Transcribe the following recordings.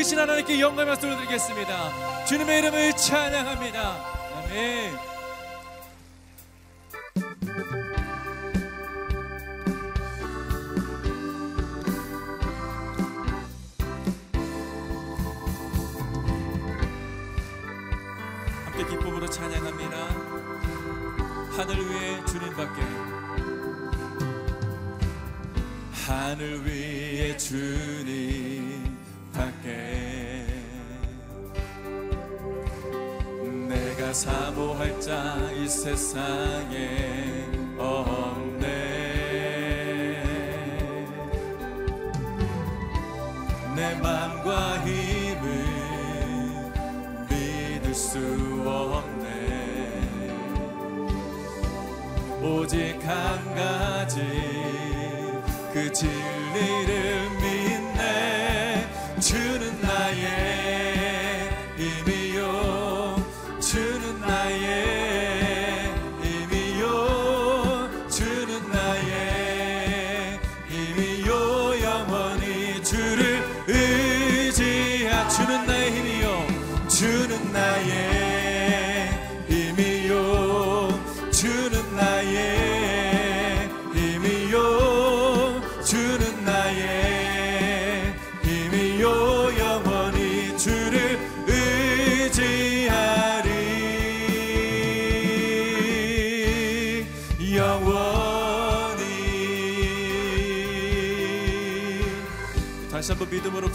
크신 하나님께 영광 말씀 올려드리겠습니다. 주님의 이름을 찬양합니다. 아멘. 함께 기쁨으로 찬양합니다. 하늘 위에 주님밖에 하늘 위에 주님 사모할 자 이 세상에 없네. 내 맘과 힘을 믿을 수 없네. 오직 한 가지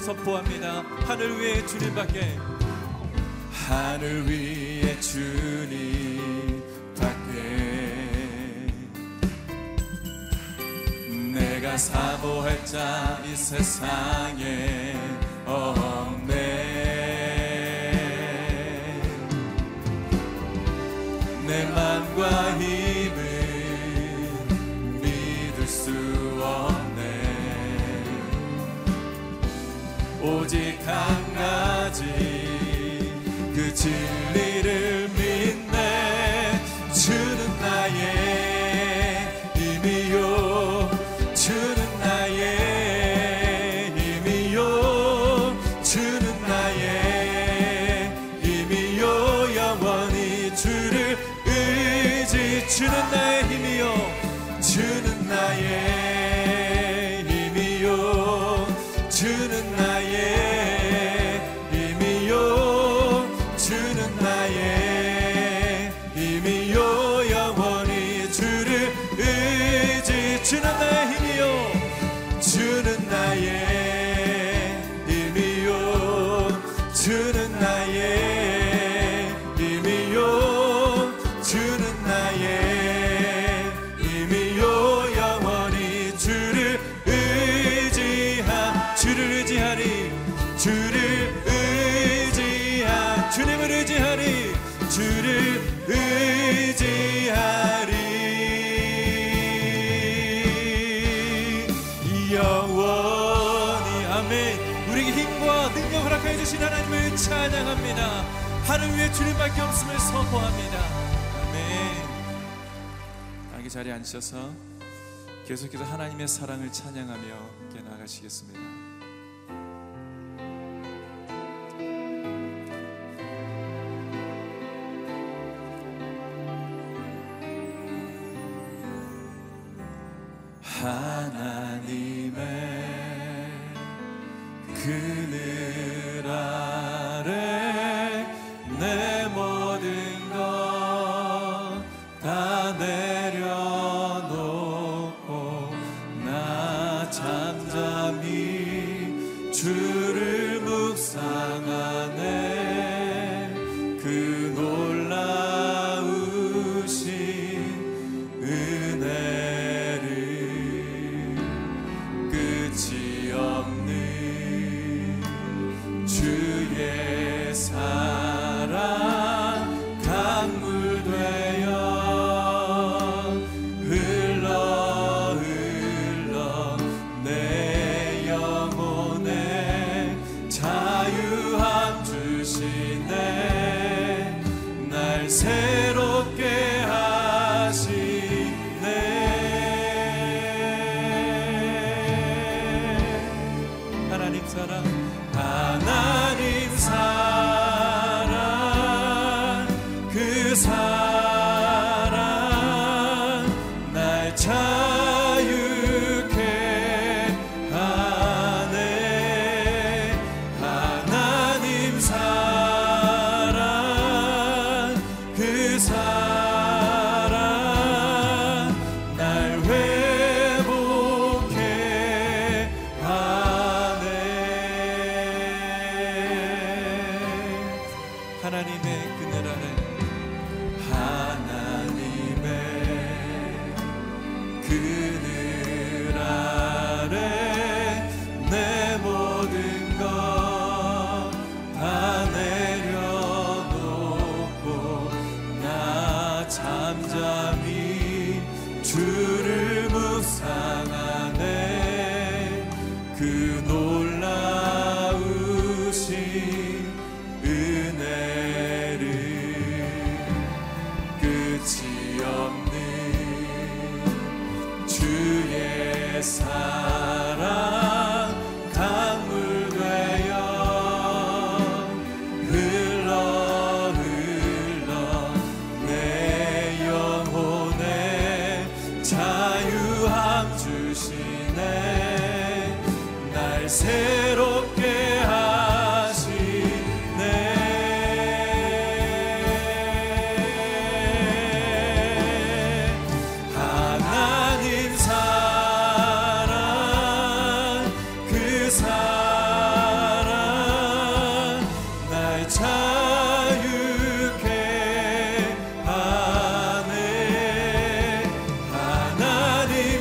선포합니다. 하늘 위에 주님밖에. 하늘 위에 주님밖에. 내가 사모할 자 이 세상에 없네. 내 맘과 힘을 to 자리에 앉으셔서 계속해서 하나님의 사랑을 찬양하며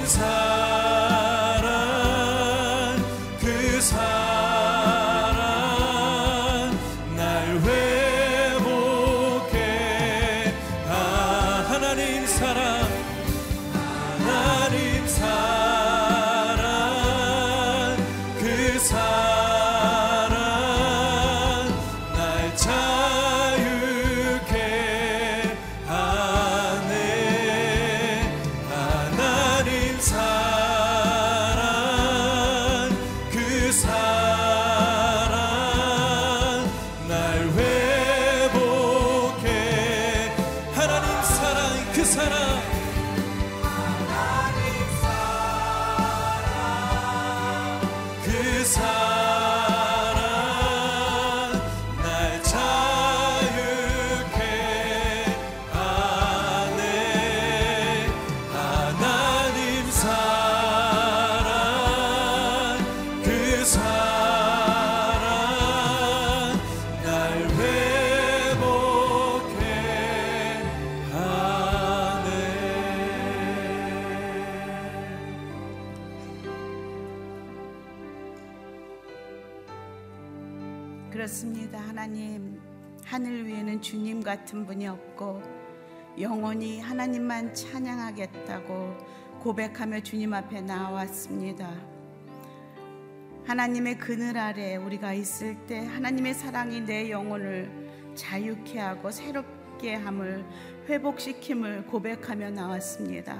하나 분이 없고 영원히 하나님만 찬양하겠다고 고백하며 주님 앞에 나왔습니다. 하나님의 그늘 아래 우리가 있을 때 하나님의 사랑이 내 영혼을 자유케 하고 새롭게 함을 회복시킴을 고백하며 나왔습니다.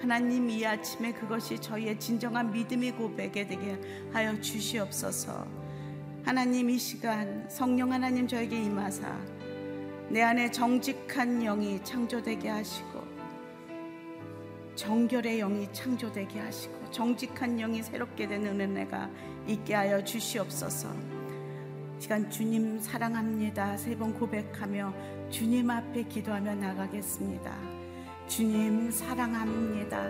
하나님 이 아침에 그것이 저희의 진정한 믿음의 고백에 되게 하여 주시옵소서. 하나님 이 시간 성령 하나님 저에게 임하사 내 안에 정직한 영이 창조되게 하시고 정결의 영이 창조되게 하시고 정직한 영이 새롭게 되는 은혜가 있게 하여 주시옵소서. 시간 주님 사랑합니다. 세 번 고백하며 주님 앞에 기도하며 나가겠습니다. 주님 사랑합니다.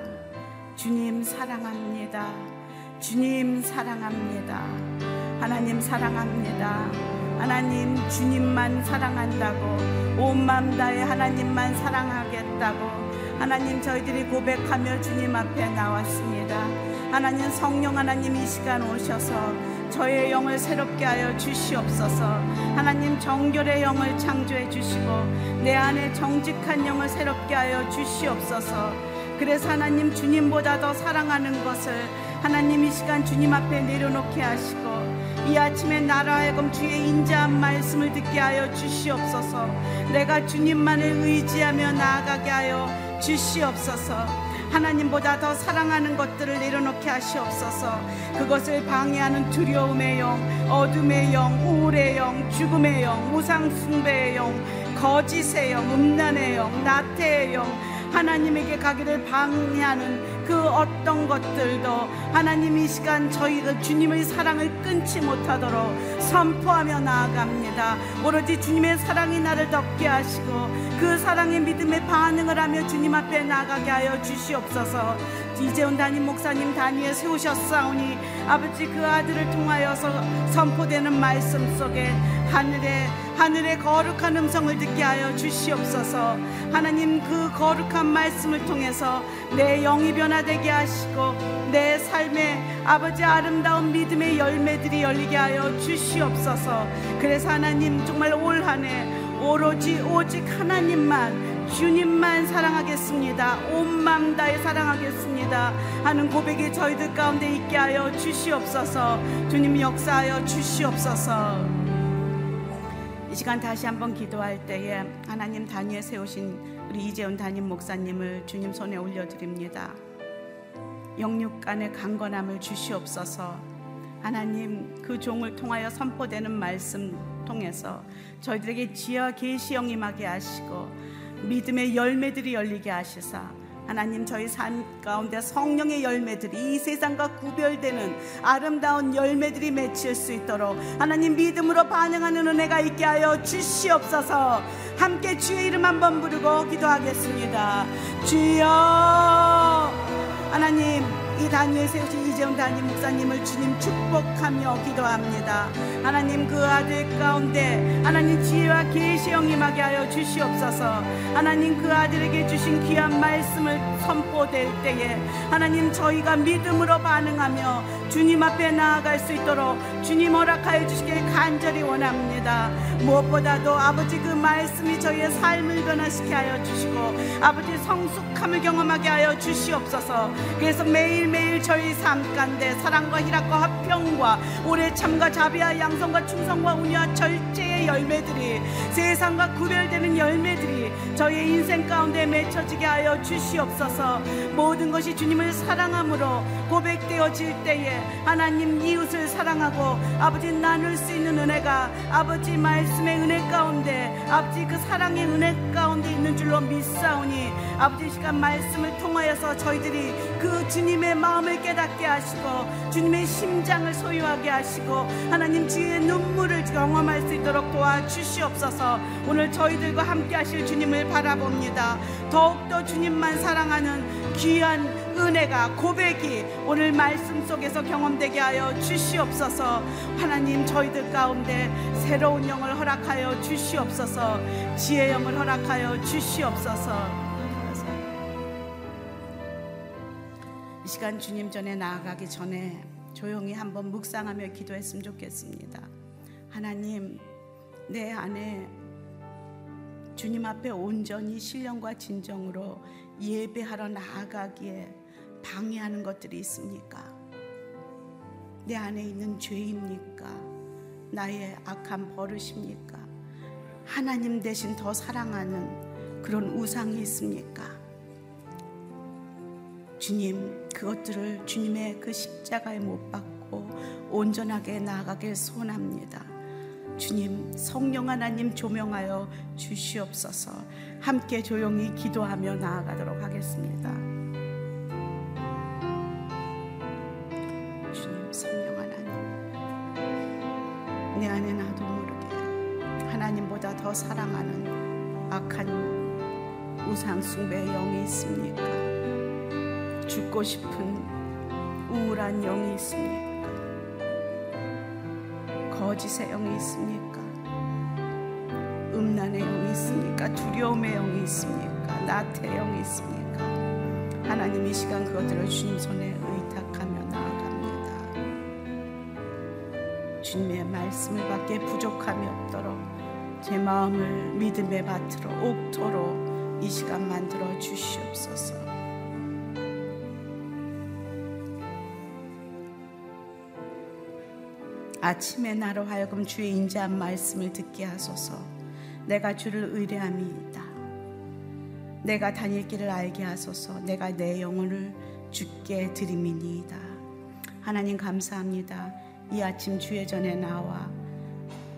주님 사랑합니다. 주님 사랑합니다. 하나님 사랑합니다. 하나님 주님만 사랑한다고 온 마음 다해 하나님만 사랑하겠다고 하나님 저희들이 고백하며 주님 앞에 나왔습니다. 하나님 성령 하나님 이 시간 오셔서 저의 영을 새롭게 하여 주시옵소서. 하나님 정결의 영을 창조해 주시고 내 안에 정직한 영을 새롭게 하여 주시옵소서. 그래서 하나님 주님보다 더 사랑하는 것을 하나님 이 시간 주님 앞에 내려놓게 하시고 이 아침에 나라 하여금 주의 인자한 말씀을 듣게 하여 주시옵소서. 내가 주님만을 의지하며 나아가게 하여 주시옵소서. 하나님보다 더 사랑하는 것들을 내려놓게 하시옵소서. 그것을 방해하는 두려움의 영, 어둠의 영, 우울의 영, 죽음의 영, 우상숭배의 영, 거짓의 영, 음란의 영, 나태의 영, 하나님에게 가기를 방해하는 그 어떤 것들도 하나님 이 시간 저희가 주님의 사랑을 끊지 못하도록 선포하며 나아갑니다. 오로지 주님의 사랑이 나를 덮게 하시고 그 사랑의 믿음에 반응을 하며 주님 앞에 나가게 하여 주시옵소서. 이재훈 담임 목사님 단위에 세우셨사오니 아버지 그 아들을 통하여서 선포되는 말씀 속에 하늘에 하늘의 거룩한 음성을 듣게 하여 주시옵소서. 하나님 그 거룩한 말씀을 통해서 내 영이 변화되게 하시고 내 삶에 아버지 아름다운 믿음의 열매들이 열리게 하여 주시옵소서. 그래서 하나님 정말 올 한해 오로지 오직 하나님만 주님만 사랑하겠습니다. 온 마음 다해 사랑하겠습니다. 하는 고백이 저희들 가운데 있게 하여 주시옵소서. 주님 역사하여 주시옵소서. 이 시간 다시 한번 기도할 때에 하나님 단위에 세우신 우리 이재훈 담임 목사님을 주님 손에 올려드립니다. 영육간의 강건함을 주시옵소서. 하나님 그 종을 통하여 선포되는 말씀 통해서 저희들에게 지혜와 계시영 임하게 하시고 믿음의 열매들이 열리게 하시사. 하나님 저희 삶 가운데 성령의 열매들이 이 세상과 구별되는 아름다운 열매들이 맺힐 수 있도록 하나님 믿음으로 반응하는 은혜가 있게 하여 주시옵소서. 함께 주의 이름 한번 부르고 기도하겠습니다. 주여 하나님 이 단위에 세우신 이재훈 담임 목사님을 주님 축복하며 기도합니다. 하나님 그 아들 가운데 하나님 지혜와 계시 영 임하게 하여 주시옵소서. 하나님 그 아들에게 주신 귀한 말씀을 선포될 때에 하나님 저희가 믿음으로 반응하며 주님 앞에 나아갈 수 있도록 주님 허락하여 주시길 간절히 원합니다. 무엇보다도 아버지 그 말씀이 저희의 삶을 변화시켜 하여 주시고 아버지 성숙함을 경험하게 하여 주시옵소서. 그래서 매일매일 저희 삶 가운데 사랑과 희락과 화평과 오래 참과 자비와 양성과 충성과 운유와 절제 의 열매들이 세상과 구별되는 열매들이 저희의 인생 가운데 맺혀지게 하여 주시옵소서. 모든 것이 주님을 사랑함으로 고백되어질 때에 하나님 이웃을 사랑하고 아버지 나눌 수 있는 은혜가 아버지 말씀의 은혜 가운데 아버지 그 사랑의 은혜 가운데 있는 줄로 믿사오니 아버지 시간 말씀을 통하여서 저희들이 그 주님의 마음을 깨닫게 하시고 주님의 심장을 소유하게 하시고 하나님 주의 눈물을 경험할 수 있도록 도와주시옵소서. 오늘 저희들과 함께 하실 주님을 바라봅니다. 더욱더 주님만 사랑하는 귀한 은혜가 고백이 오늘 말씀 속에서 경험되게 하여 주시옵소서. 하나님 저희들 가운데 새로운 영을 허락하여 주시옵소서. 지혜 영을 허락하여 주시옵소서. 이 시간 주님 전에 나아가기 전에 조용히 한번 묵상하며 기도했으면 좋겠습니다. 하나님, 내 안에 주님 앞에 온전히 신령과 진정으로 예배하러 나아가기에 방해하는 것들이 있습니까? 내 안에 있는 죄입니까? 나의 악한 버릇입니까? 하나님 대신 더 사랑하는 그런 우상이 있습니까? 주님 그것들을 주님의 그 십자가에 못 박고 온전하게 나아가길 소원합니다. 주님 성령 하나님 조명하여 주시옵소서 함께 조용히 기도하며 나아가도록 하겠습니다. 주님 성령 하나님 내 안에 나도 모르게 하나님보다 더 사랑하는 악한 우상 숭배의 영이 있습니까? 죽고 싶은 우울한 영이 있습니까? 거짓의 영이 있습니까? 음란의 영이 있습니까? 두려움의 영이 있습니까? 나태의 영이 있습니까? 하나님 이 시간 그것들을 주님 손에 의탁하며 나아갑니다. 주님의 말씀을 받기에 부족함이 없도록 제 마음을 믿음의 밭으로 옥토로 이 시간 만들어 주시옵소서. 아침에 나로 하여금 주의 인자한 말씀을 듣게 하소서. 내가 주를 의뢰함이다. 내가 다닐 길을 알게 하소서. 내가 내 영혼을 주께 드림이니이다. 하나님 감사합니다. 이 아침 주의 전에 나와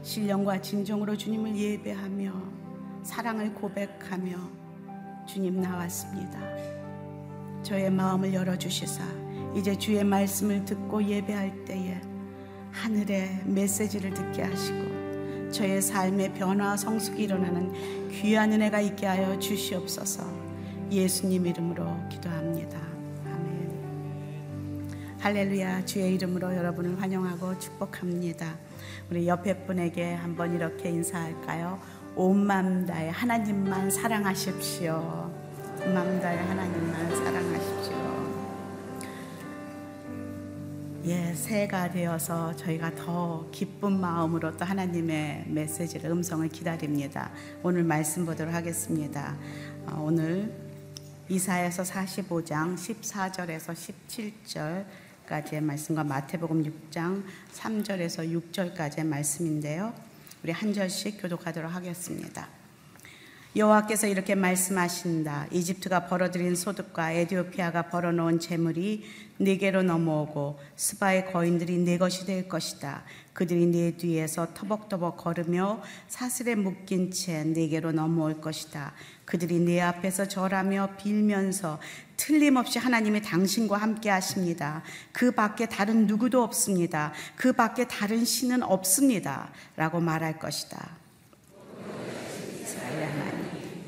신령과 진정으로 주님을 예배하며 사랑을 고백하며 주님 나왔습니다. 저의 마음을 열어 주시사 이제 주의 말씀을 듣고 예배할 때에 하늘의 메시지를 듣게 하시고 저의 삶의 변화 성숙이 일어나는 귀한 은혜가 있게 하여 주시옵소서 예수님 이름으로 기도합니다. 아멘. 할렐루야 주의 이름으로 여러분을 환영하고 축복합니다. 우리 옆에 분에게 한번 이렇게 인사할까요? 온 마음 다해 하나님만 사랑하십시오. 온 마음 다해 하나님만 사랑하십시오. 예, 새해가 되어서 저희가 더 기쁜 마음으로 또 하나님의 메시지를 음성을 기다립니다. 오늘 말씀 보도록 하겠습니다. 어, 오늘 이사에서 45장 14절에서 17절 까지의 말씀과 마태복음 6장 3절에서 6절까지의 말씀인데요. 우리 한 절씩 교독하도록 하겠습니다. 여호와께서 이렇게 말씀하신다. 이집트가 벌어들인 소득과 에디오피아가 벌어놓은 재물이 네게로 넘어오고 스바의 거인들이 네 것이 될 것이다. 그들이 네 뒤에서 터벅터벅 걸으며 사슬에 묶인 채 네게로 넘어올 것이다. 그들이 네 앞에서 절하며 빌면서 틀림없이 하나님이 당신과 함께 하십니다. 그 밖에 다른 누구도 없습니다. 그 밖에 다른 신은 없습니다. 라고 말할 것이다.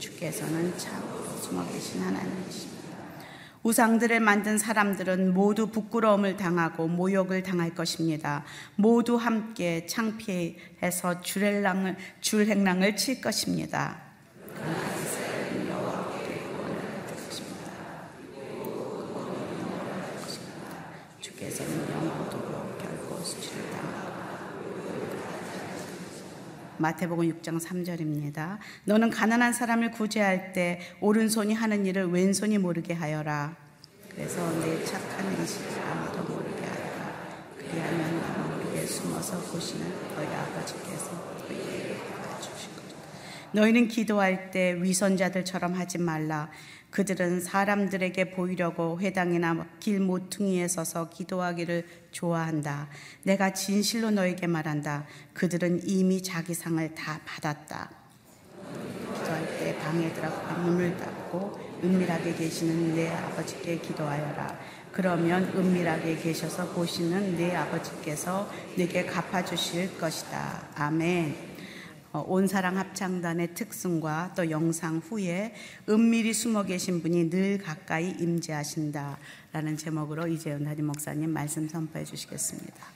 주께서는 참으로 숨어 계신 하나님이십니다. 우상들을 만든 사람들은 모두 부끄러움을 당하고 모욕을 당할 것입니다. 모두 함께 창피해서 줄행랑을, 줄행랑을 칠 것입니다. 주께서는 영원토록 결코 수치를 마태복음 6장 3절입니다. 너는 가난한 사람을 구제할 때 오른손이 하는 일을 왼손이 모르게 하여라. 그래서 내 착한 행실을 아무도 모르게 하라. 그리하면 모르게 숨어서 보시는 너희 아버지께서 너희에게 주실 것이다. 너희는 기도할 때 위선자들처럼 하지 말라. 그들은 사람들에게 보이려고 회당이나 길 모퉁이에 서서 기도하기를 좋아한다. 내가 진실로 너에게 말한다. 그들은 이미 자기 상을 다 받았다. 기도할 때 방에 들어가 문을 닫고 은밀하게 계시는 내 아버지께 기도하여라. 그러면 은밀하게 계셔서 보시는 내 아버지께서 내게 갚아주실 것이다. 아멘. 어, 온사랑 합창단의 특성과 또 영상 후에 은밀히 숨어 계신 분이 늘 가까이 임재하신다라는 제목으로 이재현 담임 목사님 말씀 선포해 주시겠습니다.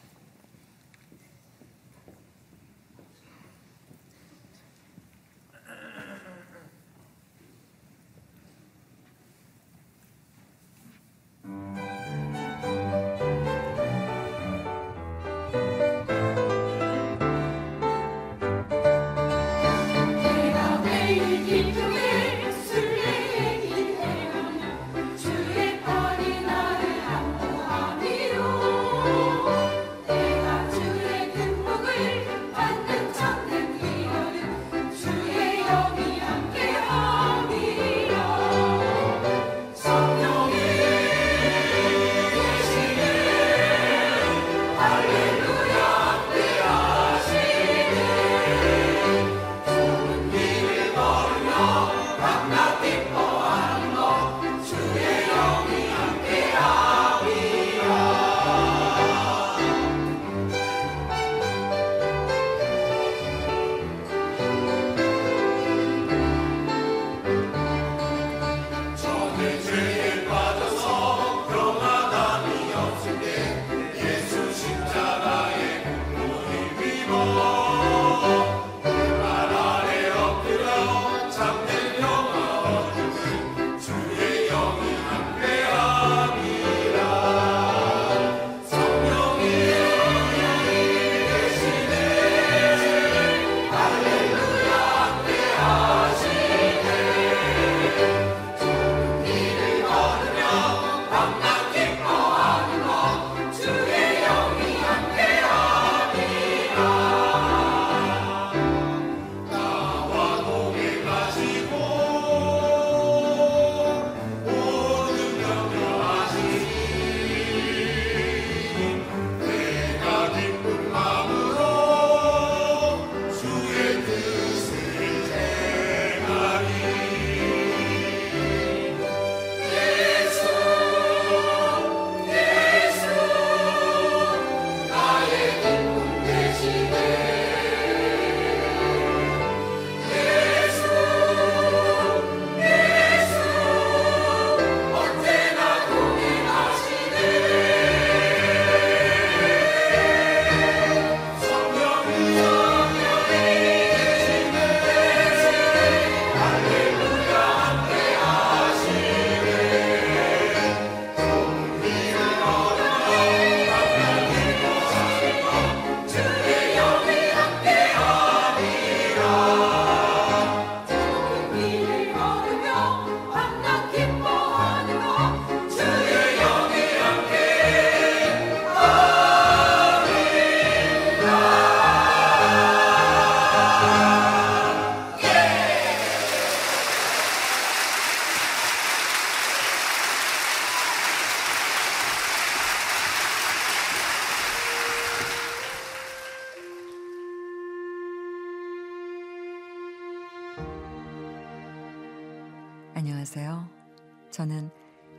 저는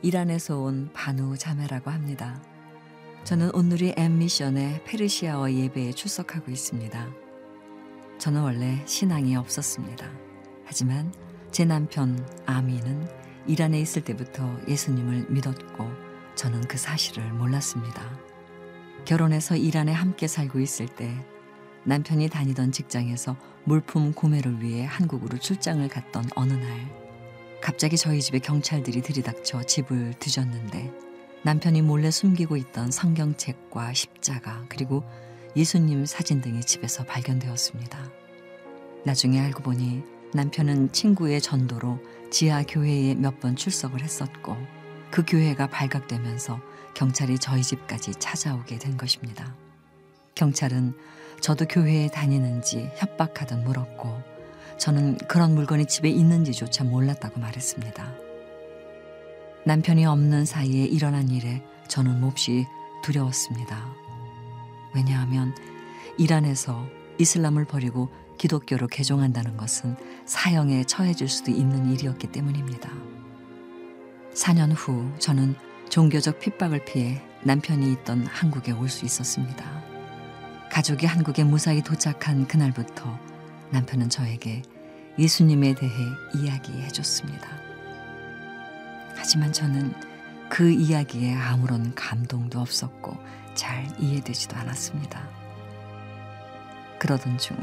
이란에서 온 바누 자매라고 합니다. 저는 오늘이 엠미션의 페르시아어 예배에 출석하고 있습니다. 저는 원래 신앙이 없었습니다. 하지만 제 남편 아미는 이란에 있을 때부터 예수님을 믿었고 저는 그 사실을 몰랐습니다. 결혼해서 이란에 함께 살고 있을 때 남편이 다니던 직장에서 물품 구매를 위해 한국으로 출장을 갔던 어느 날 갑자기 저희 집에 경찰들이 들이닥쳐 집을 뒤졌는데 남편이 몰래 숨기고 있던 성경책과 십자가 그리고 예수님 사진 등이 집에서 발견되었습니다. 나중에 알고 보니 남편은 친구의 전도로 지하 교회에 몇 번 출석을 했었고 그 교회가 발각되면서 경찰이 저희 집까지 찾아오게 된 것입니다. 경찰은 저도 교회에 다니는지 협박하듯 물었고 저는 그런 물건이 집에 있는지조차 몰랐다고 말했습니다. 남편이 없는 사이에 일어난 일에 저는 몹시 두려웠습니다. 왜냐하면 이란에서 이슬람을 버리고 기독교로 개종한다는 것은 사형에 처해질 수도 있는 일이었기 때문입니다. 4년 후 저는 종교적 핍박을 피해 남편이 있던 한국에 올 수 있었습니다. 가족이 한국에 무사히 도착한 그날부터 남편은 저에게 예수님에 대해 이야기해 줬습니다. 하지만 저는 그 이야기에 아무런 감동도 없었고 잘 이해되지도 않았습니다. 그러던 중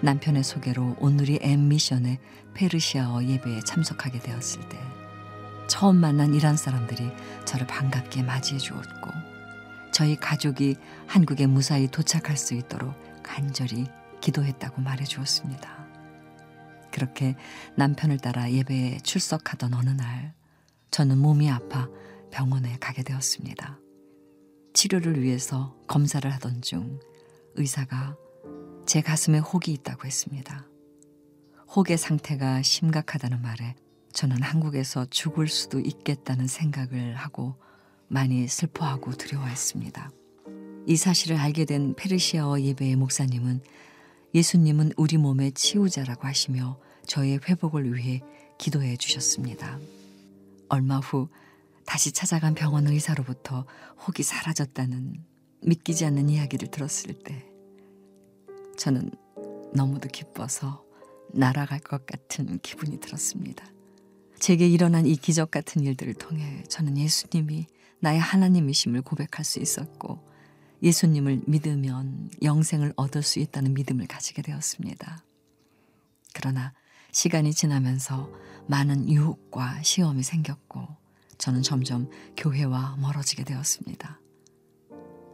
남편의 소개로 오늘이 엠미션의 페르시아어 예배에 참석하게 되었을 때 처음 만난 이란 사람들이 저를 반갑게 맞이해 주었고 저희 가족이 한국에 무사히 도착할 수 있도록 간절히 기도했다고 말해 주었습니다. 그렇게 남편을 따라 예배에 출석하던 어느 날 저는 몸이 아파 병원에 가게 되었습니다. 치료를 위해서 검사를 하던 중 의사가 제 가슴에 혹이 있다고 했습니다. 혹의 상태가 심각하다는 말에 저는 한국에서 죽을 수도 있겠다는 생각을 하고 많이 슬퍼하고 두려워했습니다. 이 사실을 알게 된 페르시아어 예배의 목사님은 예수님은 우리 몸의 치유자라고 하시며 저의 회복을 위해 기도해 주셨습니다. 얼마 후 다시 찾아간 병원 의사로부터 혹이 사라졌다는 믿기지 않는 이야기를 들었을 때 저는 너무도 기뻐서 날아갈 것 같은 기분이 들었습니다. 제게 일어난 이 기적 같은 일들을 통해 저는 예수님이 나의 하나님이심을 고백할 수 있었고 예수님을 믿으면 영생을 얻을 수 있다는 믿음을 가지게 되었습니다. 그러나 시간이 지나면서 많은 유혹과 시험이 생겼고 저는 점점 교회와 멀어지게 되었습니다.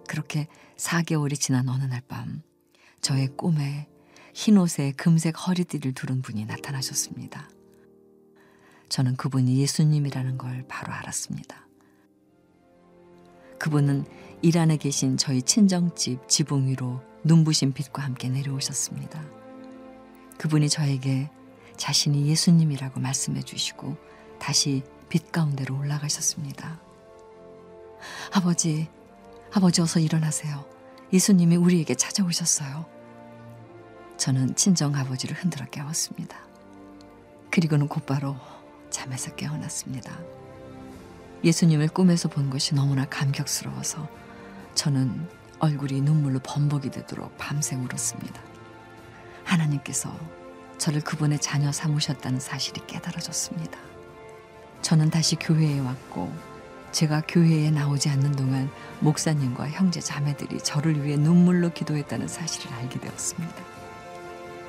그렇게 4개월이 지난 어느 날 밤 저의 꿈에 흰 옷에 금색 허리띠를 두른 분이 나타나셨습니다. 저는 그분이 예수님이라는 걸 바로 알았습니다. 그분은 이란에 계신 저희 친정집 지붕 위로 눈부신 빛과 함께 내려오셨습니다. 그분이 저에게 자신이 예수님이라고 말씀해 주시고 다시 빛 가운데로 올라가셨습니다. 아버지, 아버지 어서 일어나세요. 예수님이 우리에게 찾아오셨어요. 저는 친정 아버지를 흔들어 깨웠습니다. 그리고는 곧바로 잠에서 깨어났습니다. 예수님을 꿈에서 본 것이 너무나 감격스러워서 저는 얼굴이 눈물로 범벅이 되도록 밤새 울었습니다. 하나님께서 저를 그분의 자녀 삼으셨다는 사실이 깨달아졌습니다. 저는 다시 교회에 왔고 제가 교회에 나오지 않는 동안 목사님과 형제 자매들이 저를 위해 눈물로 기도했다는 사실을 알게 되었습니다.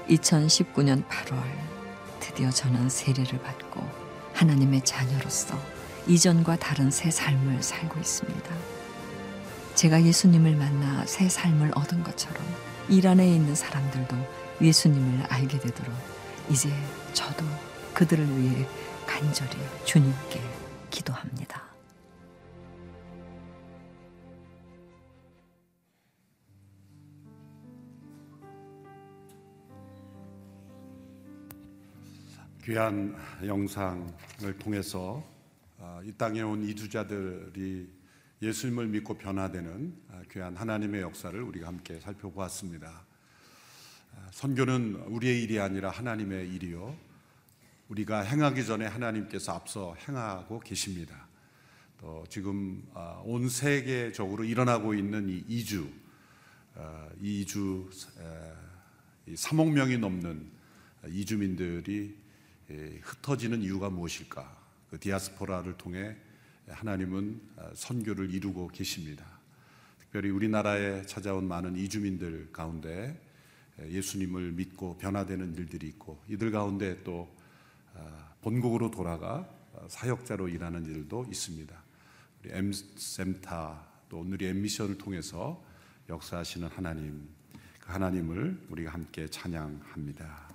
2019년 8월 드디어 저는 세례를 받고 하나님의 자녀로서 이전과 다른 새 삶을 살고 있습니다. 제가 예수님을 만나 새 삶을 얻은 것처럼 일 안에 있는 사람들도 예수님을 알게 되도록 이제 저도 그들을 위해 간절히 주님께 기도합니다. 귀한 영상을 통해서 아, 이 땅에 온 이주자들이 예수님을 믿고 변화되는 아, 귀한 하나님의 역사를 우리가 함께 살펴보았습니다. 아, 선교는 우리의 일이 아니라 하나님의 일이요. 우리가 행하기 전에 하나님께서 앞서 행하고 계십니다. 또 지금 아, 온 세계적으로 일어나고 있는 이 이주, 아, 이 이주 3억 명이 넘는 이주민들이 흩어지는 이유가 무엇일까? 그 디아스포라를 통해 하나님은 아, 선교를 이루고 계십니다. 특별히 우리나라에 찾아온 많은 이주민들 가운데 예수님을 믿고 변화되는 일들이 있고 이들 가운데 또 아, 본국으로 돌아가 사역자로 일하는 일도 있습니다. 우리 엠센타 또 오늘의 엠미션을 통해서 역사하시는 하나님, 그 하나님을 우리가 함께 찬양합니다.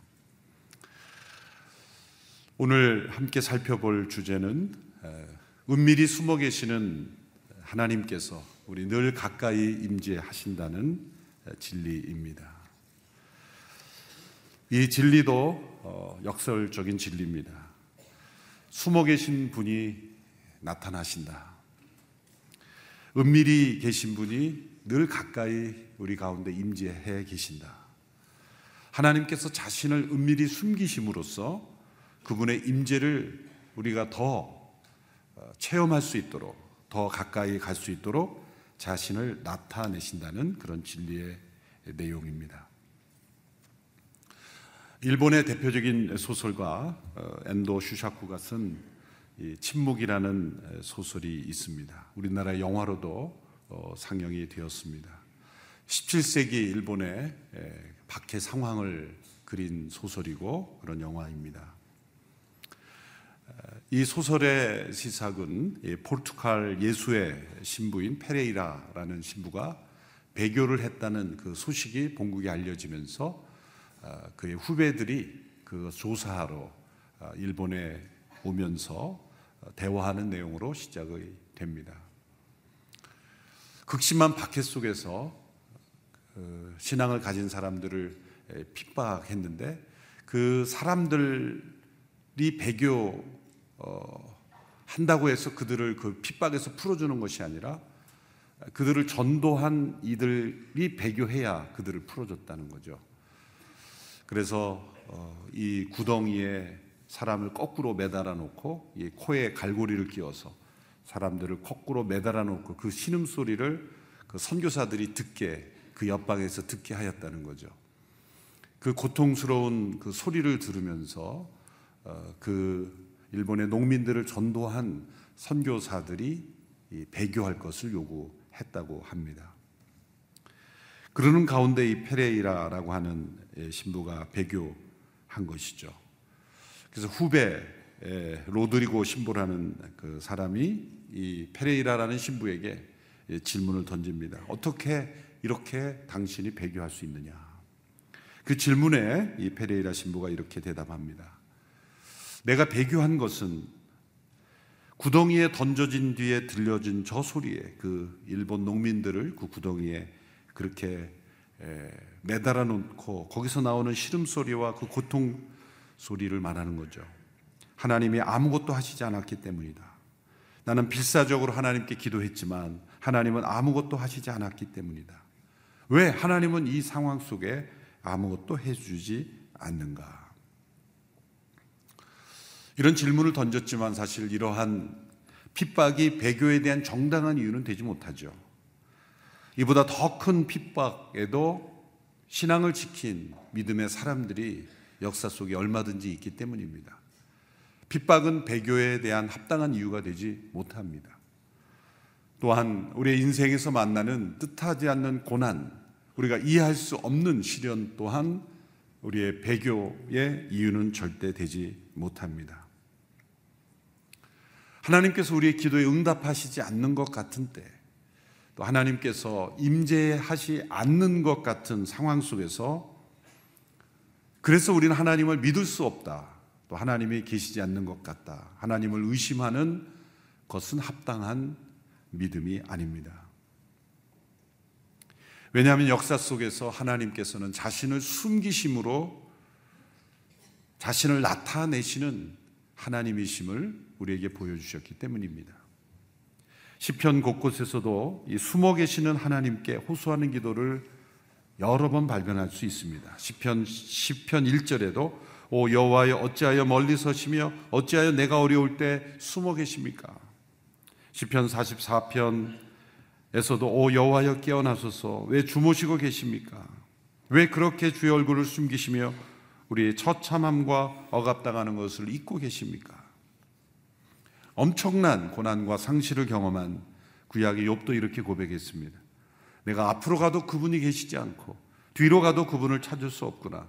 오늘 함께 살펴볼 주제는 은밀히 숨어 계시는 하나님께서 우리 늘 가까이 임재하신다는 진리입니다. 이 진리도 어, 역설적인 진리입니다. 숨어 계신 분이 나타나신다. 은밀히 계신 분이 늘 가까이 우리 가운데 임재해 계신다. 하나님께서 자신을 은밀히 숨기심으로써 그분의 임재를 우리가 더 어, 체험할 수 있도록 더 가까이 갈 수 있도록 자신을 나타내신다는 그런 진리의 내용입니다. 일본의 대표적인 소설가 어, 엔도 슈샤쿠가 쓴 침묵이라는 소설이 있습니다. 우리나라 영화로도 어, 상영이 되었습니다. 17세기 일본의 박해 상황을 그린 소설이고 그런 영화입니다. 이 소설의 시작은 포르투갈 예수의 신부인 페레이라라는 신부가 배교를 했다는 그 소식이 본국에 알려지면서 아, 그의 후배들이 그 조사하러 아, 일본에 오면서 대화하는 내용으로 시작이 됩니다. 극심한 박해 속에서 그 신앙을 가진 사람들을 핍박했는데 그 사람들이 배교 어, 한다고 해서 그들을 그 핍박에서 풀어주는 것이 아니라 그들을 전도한 이들이 배교해야 그들을 풀어줬다는 거죠. 그래서 어, 이 구덩이에 사람을 거꾸로 매달아 놓고 이 코에 갈고리를 끼워서 사람들을 거꾸로 매달아 놓고 그 신음 소리를 그 선교사들이 듣게 그 옆방에서 듣게 하였다는 거죠. 그 고통스러운 그 소리를 들으면서 어, 그 일본의 농민들을 전도한 선교사들이 배교할 것을 요구했다고 합니다. 그러는 가운데 이 페레이라라고 하는 신부가 배교한 것이죠. 그래서 후배 로드리고 신부라는 그 사람이 이 페레이라라는 신부에게 질문을 던집니다. 어떻게 이렇게 당신이 배교할 수 있느냐? 그 질문에 이 페레이라 신부가 이렇게 대답합니다. 내가 배교한 것은 구덩이에 던져진 뒤에 들려진 저 소리에 그 일본 농민들을 그 구덩이에 그렇게 매달아 놓고 거기서 나오는 시름 소리와 그 고통 소리를 말하는 거죠. 하나님이 아무것도 하시지 않았기 때문이다. 나는 필사적으로 하나님께 기도했지만 하나님은 아무것도 하시지 않았기 때문이다. 왜 하나님은 이 상황 속에 아무것도 해주지 않는가? 이런 질문을 던졌지만 사실 이러한 핍박이 배교에 대한 정당한 이유는 되지 못하죠. 이보다 더 큰 핍박에도 신앙을 지킨 믿음의 사람들이 역사 속에 얼마든지 있기 때문입니다. 핍박은 배교에 대한 합당한 이유가 되지 못합니다. 또한 우리의 인생에서 만나는 뜻하지 않는 고난, 우리가 이해할 수 없는 시련 또한 우리의 배교의 이유는 절대 되지 못합니다. 하나님께서 우리의 기도에 응답하시지 않는 것 같은 때, 또 하나님께서 임재하시 않는 것 같은 상황 속에서 그래서 우리는 하나님을 믿을 수 없다. 또 하나님이 계시지 않는 것 같다. 하나님을 의심하는 것은 합당한 믿음이 아닙니다. 왜냐하면 역사 속에서 하나님께서는 자신을 숨기심으로 자신을 나타내시는 하나님이심을 우리에게 보여주셨기 때문입니다. 시편 곳곳에서도 이 숨어 계시는 하나님께 호소하는 기도를 여러 번 발견할 수 있습니다. 시편 시편 1절에도 오 여호와여 어찌하여 멀리 서시며 어찌하여 내가 어려울 때 숨어 계십니까? 시편 44편에서도 오 여호와여 깨어나소서 왜 주무시고 계십니까? 왜 그렇게 주의 얼굴을 숨기시며 우리의 처참함과 억압당하는 것을 잊고 계십니까? 엄청난 고난과 상실을 경험한 구약의 욥도 이렇게 고백했습니다. 내가 앞으로 가도 그분이 계시지 않고 뒤로 가도 그분을 찾을 수 없구나.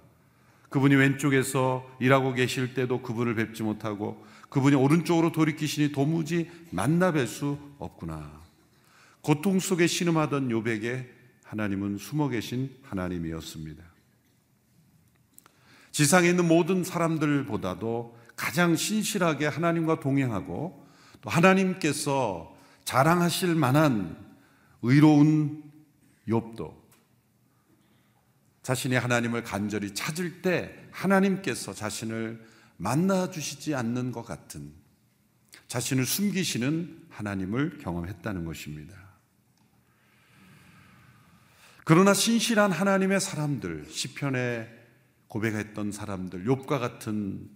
그분이 왼쪽에서 일하고 계실 때도 그분을 뵙지 못하고 그분이 오른쪽으로 돌이키시니 도무지 만나 뵐 수 없구나. 고통 속에 신음하던 요백에 하나님은 숨어 계신 하나님이었습니다. 지상에 있는 모든 사람들보다도 가장 신실하게 하나님과 동행하고 또 하나님께서 자랑하실 만한 의로운 욥도 자신이 하나님을 간절히 찾을 때 하나님께서 자신을 만나 주시지 않는 것 같은 자신을 숨기시는 하나님을 경험했다는 것입니다. 그러나 신실한 하나님의 사람들 시편에 고백했던 사람들 욥과 같은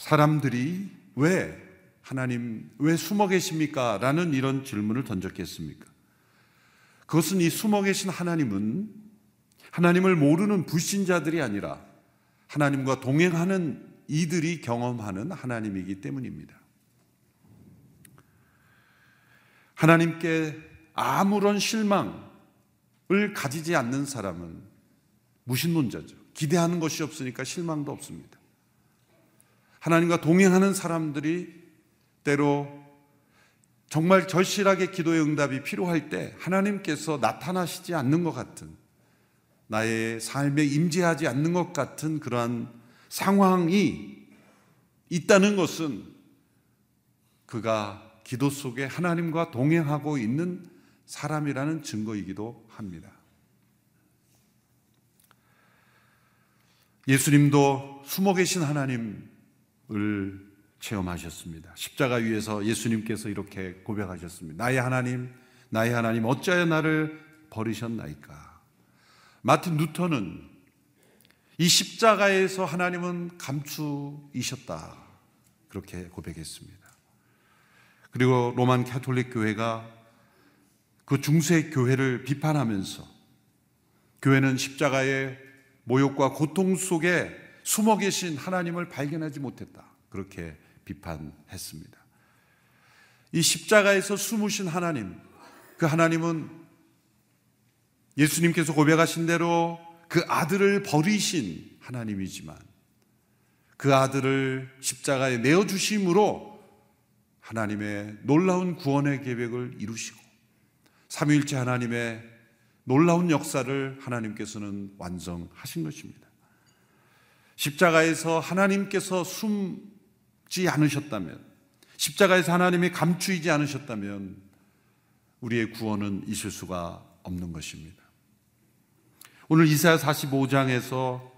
사람들이 왜 하나님 왜 숨어 계십니까? 라는 이런 질문을 던졌겠습니까? 그것은 이 숨어 계신 하나님은 하나님을 모르는 불신자들이 아니라 하나님과 동행하는 이들이 경험하는 하나님이기 때문입니다. 하나님께 아무런 실망을 가지지 않는 사람은 무신론자죠. 기대하는 것이 없으니까 실망도 없습니다. 하나님과 동행하는 사람들이 때로 정말 절실하게 기도의 응답이 필요할 때 하나님께서 나타나시지 않는 것 같은 나의 삶에 임재하지 않는 것 같은 그러한 상황이 있다는 것은 그가 기도 속에 하나님과 동행하고 있는 사람이라는 증거이기도 합니다. 예수님도 숨어 계신 하나님 을 체험하셨습니다. 십자가 위에서 예수님께서 이렇게 고백하셨습니다. 나의 하나님, 나의 하나님, 어찌하여 나를 버리셨나이까? 마틴 루터는 이 십자가에서 하나님은 감추이셨다. 그렇게 고백했습니다. 그리고 로만 캐톨릭 교회가 그 중세 교회를 비판하면서 교회는 십자가의 모욕과 고통 속에 숨어 계신 하나님을 발견하지 못했다. 그렇게 비판했습니다. 이 십자가에서 숨으신 하나님, 그 하나님은 예수님께서 고백하신 대로 그 아들을 버리신 하나님이지만 그 아들을 십자가에 내어주심으로 하나님의 놀라운 구원의 계획을 이루시고 삼위일체 하나님의 놀라운 역사를 하나님께서는 완성하신 것입니다. 십자가에서 하나님께서 숨지 않으셨다면, 십자가에서 하나님이 감추이지 않으셨다면, 우리의 구원은 있을 수가 없는 것입니다. 오늘 이사야 45장에서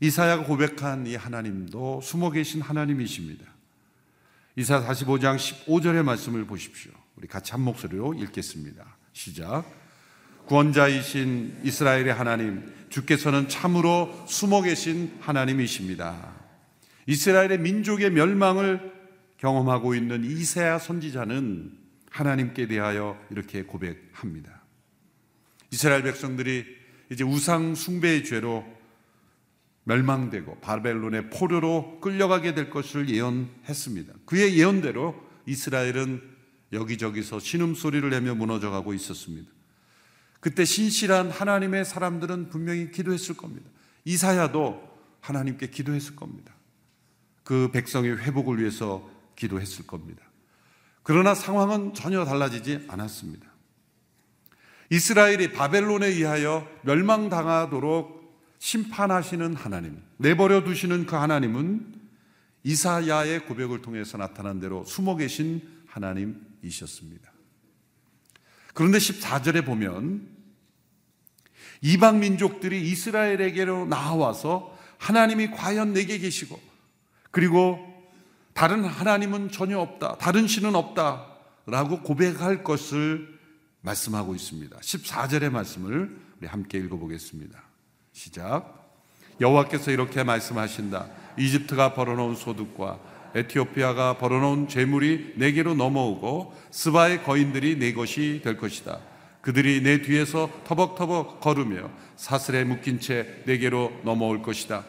이사야가 고백한 이 하나님도 숨어 계신 하나님이십니다. 이사야 45장 15절의 말씀을 보십시오. 우리 같이 한 목소리로 읽겠습니다. 시작. 구원자이신 이스라엘의 하나님, 주께서는 참으로 숨어 계신 하나님이십니다. 이스라엘의 민족의 멸망을 경험하고 있는 이세야 선지자는 하나님께 대하여 이렇게 고백합니다. 이스라엘 백성들이 이제 우상 숭배의 죄로 멸망되고 바벨론의 포로로 끌려가게 될 것을 예언했습니다. 그의 예언대로 이스라엘은 여기저기서 신음소리를 내며 무너져가고 있었습니다. 그때 신실한 하나님의 사람들은 분명히 기도했을 겁니다. 이사야도 하나님께 기도했을 겁니다. 그 백성의 회복을 위해서 기도했을 겁니다. 그러나 상황은 전혀 달라지지 않았습니다. 이스라엘이 바벨론에 의하여 멸망당하도록 심판하시는 하나님, 내버려 두시는 그 하나님은 이사야의 고백을 통해서 나타난 대로 숨어 계신 하나님이셨습니다. 그런데 14절에 보면 이방 민족들이 이스라엘에게로 나와서 하나님이 과연 내게 계시고 그리고 다른 하나님은 전혀 없다. 다른 신은 없다. 라고 고백할 것을 말씀하고 있습니다. 14절의 말씀을 우리 함께 읽어보겠습니다. 시작. 여호와께서 이렇게 말씀하신다. 이집트가 벌어놓은 소득과 에티오피아가 벌어놓은 재물이 내게로 넘어오고 스바의 거인들이 내 것이 될 것이다. 그들이 내 뒤에서 터벅터벅 걸으며 사슬에 묶인 채 내게로 넘어올 것이다.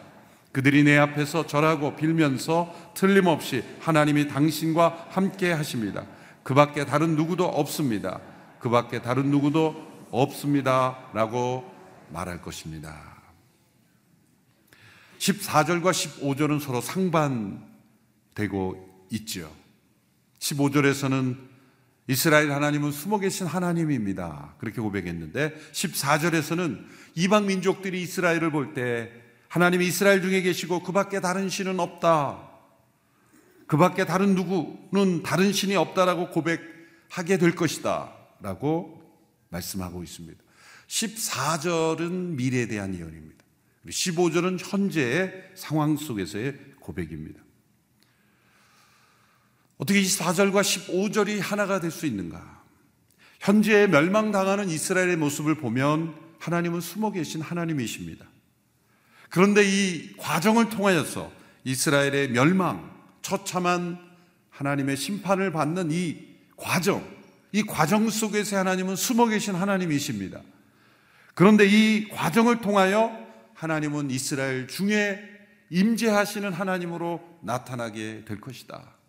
그들이 내 앞에서 절하고 빌면서 틀림없이 하나님이 당신과 함께 하십니다. 그 밖에 다른 누구도 없습니다. 그 밖에 다른 누구도 없습니다. 라고 말할 것입니다. 14절과 15절은 서로 상반 되고 있죠. 15절에서는 이스라엘 하나님은 숨어 계신 하나님입니다. 그렇게 고백했는데 14절에서는 이방 민족들이 이스라엘을 볼 때 하나님이 이스라엘 중에 계시고 그 밖에 다른 신은 없다. 그 밖에 다른 누구는 다른 신이 없다라고 고백하게 될 것이다. 라고 말씀하고 있습니다. 14절은 미래에 대한 예언입니다. 15절은 현재의 상황 속에서의 고백입니다. 어떻게 24절과 15절이 하나가 될 수 있는가? 현재 멸망당하는 이스라엘의 모습을 보면 하나님은 숨어 계신 하나님이십니다. 그런데 이 과정을 통하여서 이스라엘의 멸망, 처참한 하나님의 심판을 받는 이 과정, 이 과정 속에서 하나님은 숨어 계신 하나님이십니다. 그런데 이 과정을 통하여 하나님은 이스라엘 중에 임재하시는 하나님으로 나타나게 될 것이다.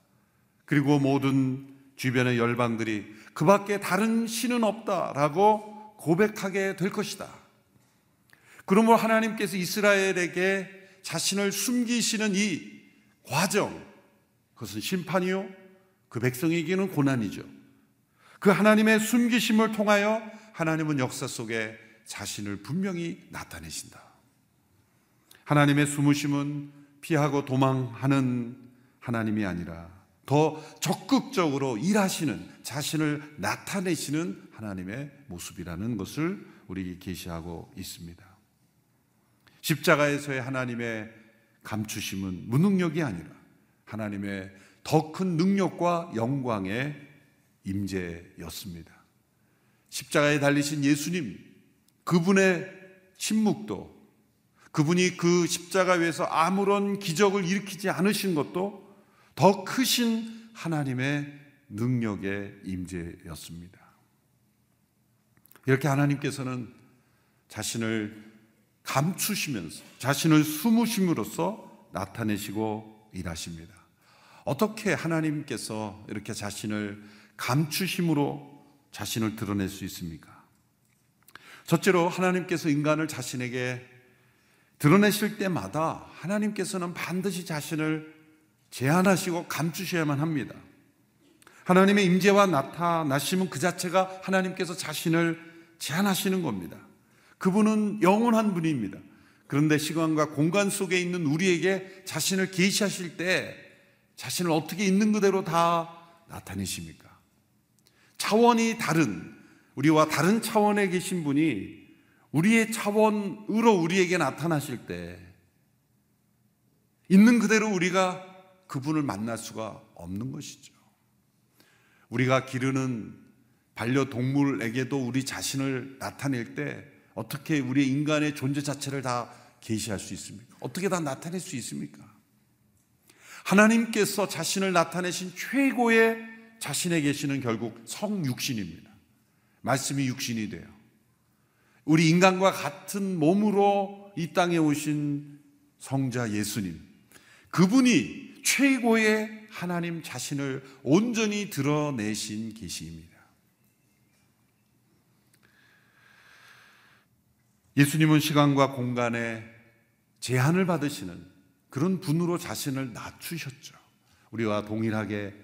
그리고 모든 주변의 열방들이 그 밖에 다른 신은 없다라고 고백하게 될 것이다. 그러므로 하나님께서 이스라엘에게 자신을 숨기시는 이 과정, 그것은 심판이요. 그 백성에게는 고난이죠. 그 하나님의 숨기심을 통하여 하나님은 역사 속에 자신을 분명히 나타내신다. 하나님의 숨으심은 피하고 도망하는 하나님이 아니라 더 적극적으로 일하시는 자신을 나타내시는 하나님의 모습이라는 것을 우리 계시하고 있습니다. 십자가에서의 하나님의 감추심은 무능력이 아니라 하나님의 더 큰 능력과 영광의 임재였습니다. 십자가에 달리신 예수님, 그분의 침묵도 그분이 그 십자가 위에서 아무런 기적을 일으키지 않으신 것도 더 크신 하나님의 능력의 임재였습니다. 이렇게 하나님께서는 자신을 감추시면서 자신을 숨으심으로써 나타내시고 일하십니다. 어떻게 하나님께서 이렇게 자신을 감추심으로 자신을 드러낼 수 있습니까? 첫째로 하나님께서 인간을 자신에게 드러내실 때마다 하나님께서는 반드시 자신을 제한하시고 감추셔야만 합니다. 하나님의 임재와 나타나심은 그 자체가 하나님께서 자신을 제한하시는 겁니다. 그분은 영원한 분입니다. 그런데 시간과 공간 속에 있는 우리에게 자신을 계시하실 때 자신을 어떻게 있는 그대로 다 나타내십니까? 차원이 다른 우리와 다른 차원에 계신 분이 우리의 차원으로 우리에게 나타나실 때 있는 그대로 우리가 그분을 만날 수가 없는 것이죠. 우리가 기르는 반려동물에게도 우리 자신을 나타낼 때 어떻게 우리 인간의 존재 자체를 다 계시할 수 있습니까? 어떻게 다 나타낼 수 있습니까? 하나님께서 자신을 나타내신 최고의 자신에 계시는 결국 성육신입니다. 말씀이 육신이 돼요. 우리 인간과 같은 몸으로 이 땅에 오신 성자 예수님. 그분이 최고의 하나님 자신을 온전히 드러내신 계시입니다. 예수님은 시간과 공간에 제한을 받으시는 그런 분으로 자신을 낮추셨죠. 우리와 동일하게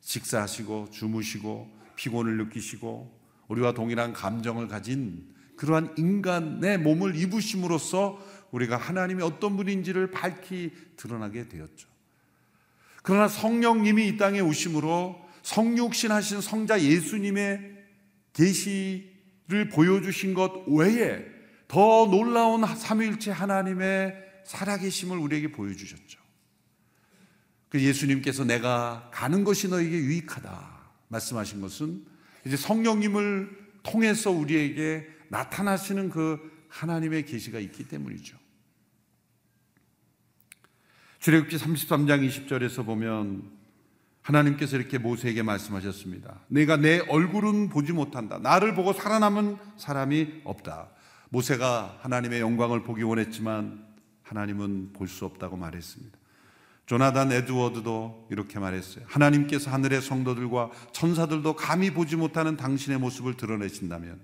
식사하시고 주무시고 피곤을 느끼시고 우리와 동일한 감정을 가진 그러한 인간의 몸을 입으심으로써 우리가 하나님이 어떤 분인지를 밝히 드러나게 되었죠. 그러나 성령님이 이 땅에 오심으로 성육신 하신 성자 예수님의 계시를 보여주신 것 외에 더 놀라운 삼위일체 하나님의 살아계심을 우리에게 보여주셨죠. 그 예수님께서 내가 가는 것이 너에게 유익하다 말씀하신 것은 이제 성령님을 통해서 우리에게 나타나시는 그 하나님의 계시가 있기 때문이죠. 출애굽기 33장 20절에서 보면 하나님께서 이렇게 모세에게 말씀하셨습니다. 내가 내 얼굴은 보지 못한다. 나를 보고 살아남은 사람이 없다. 모세가 하나님의 영광을 보기 원했지만 하나님은 볼 수 없다고 말했습니다. 조나단 에드워드도 이렇게 말했어요. 하나님께서 하늘의 성도들과 천사들도 감히 보지 못하는 당신의 모습을 드러내신다면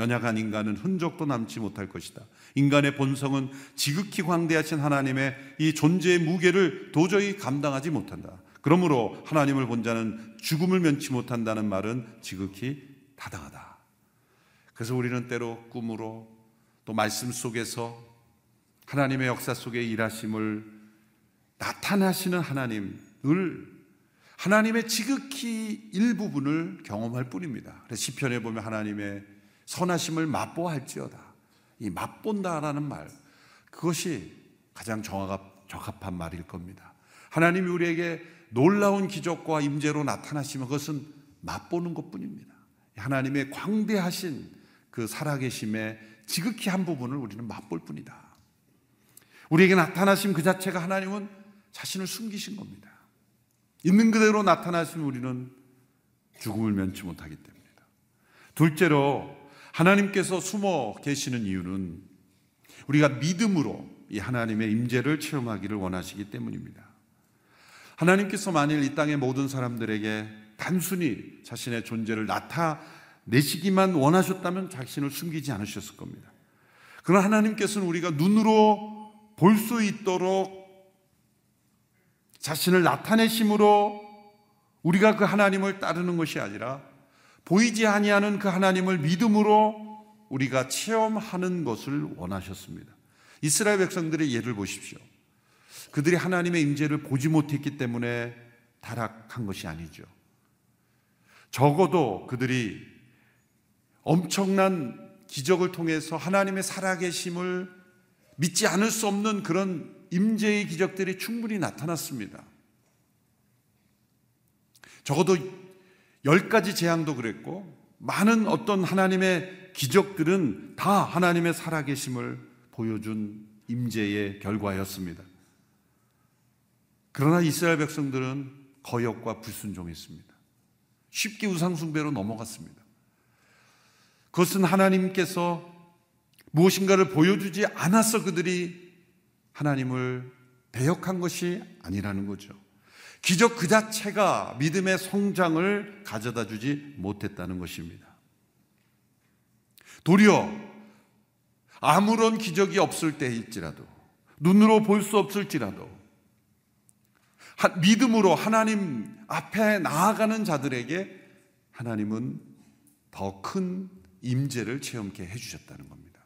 연약한 인간은 흔적도 남지 못할 것이다. 인간의 본성은 지극히 광대하신 하나님의 이 존재의 무게를 도저히 감당하지 못한다. 그러므로 하나님을 본 자는 죽음을 면치 못한다는 말은 지극히 타당하다. 그래서 우리는 때로 꿈으로 또 말씀 속에서 하나님의 역사 속에 일하심을 나타나시는 하나님을 하나님의 지극히 일부분을 경험할 뿐입니다. 시편에 보면 하나님의 선하심을 맛보할지어다. 이 맛본다라는 말 그것이 가장 적합한 말일 겁니다. 하나님이 우리에게 놀라운 기적과 임재로 나타나시면 그것은 맛보는 것뿐입니다. 하나님의 광대하신 그 살아계심의 지극히 한 부분을 우리는 맛볼 뿐이다. 우리에게 나타나신 그 자체가 하나님은 자신을 숨기신 겁니다. 있는 그대로 나타나신 우리는 죽음을 면치 못하기 때문이다. 둘째로 하나님께서 숨어 계시는 이유는 우리가 믿음으로 이 하나님의 임재를 체험하기를 원하시기 때문입니다. 하나님께서 만일 이 땅의 모든 사람들에게 단순히 자신의 존재를 나타내시기만 원하셨다면 자신을 숨기지 않으셨을 겁니다. 그러나 하나님께서는 우리가 눈으로 볼 수 있도록 자신을 나타내심으로 우리가 그 하나님을 따르는 것이 아니라 보이지 아니하는 그 하나님을 믿음으로 우리가 체험하는 것을 원하셨습니다. 이스라엘 백성들의 예를 보십시오. 그들이 하나님의 임재를 보지 못했기 때문에 타락한 것이 아니죠. 적어도 그들이 엄청난 기적을 통해서 하나님의 살아계심을 믿지 않을 수 없는 그런 임재의 기적들이 충분히 나타났습니다. 적어도 열 가지 재앙도 그랬고 많은 어떤 하나님의 기적들은 다 하나님의 살아계심을 보여준 임재의 결과였습니다. 그러나 이스라엘 백성들은 거역과 불순종했습니다. 쉽게 우상숭배로 넘어갔습니다. 그것은 하나님께서 무엇인가를 보여주지 않아서 그들이 하나님을 배역한 것이 아니라는 거죠. 기적 그 자체가 믿음의 성장을 가져다 주지 못했다는 것입니다. 도리어 아무런 기적이 없을 때일지라도 눈으로 볼 수 없을지라도 믿음으로 하나님 앞에 나아가는 자들에게 하나님은 더 큰 임재를 체험케 해주셨다는 겁니다.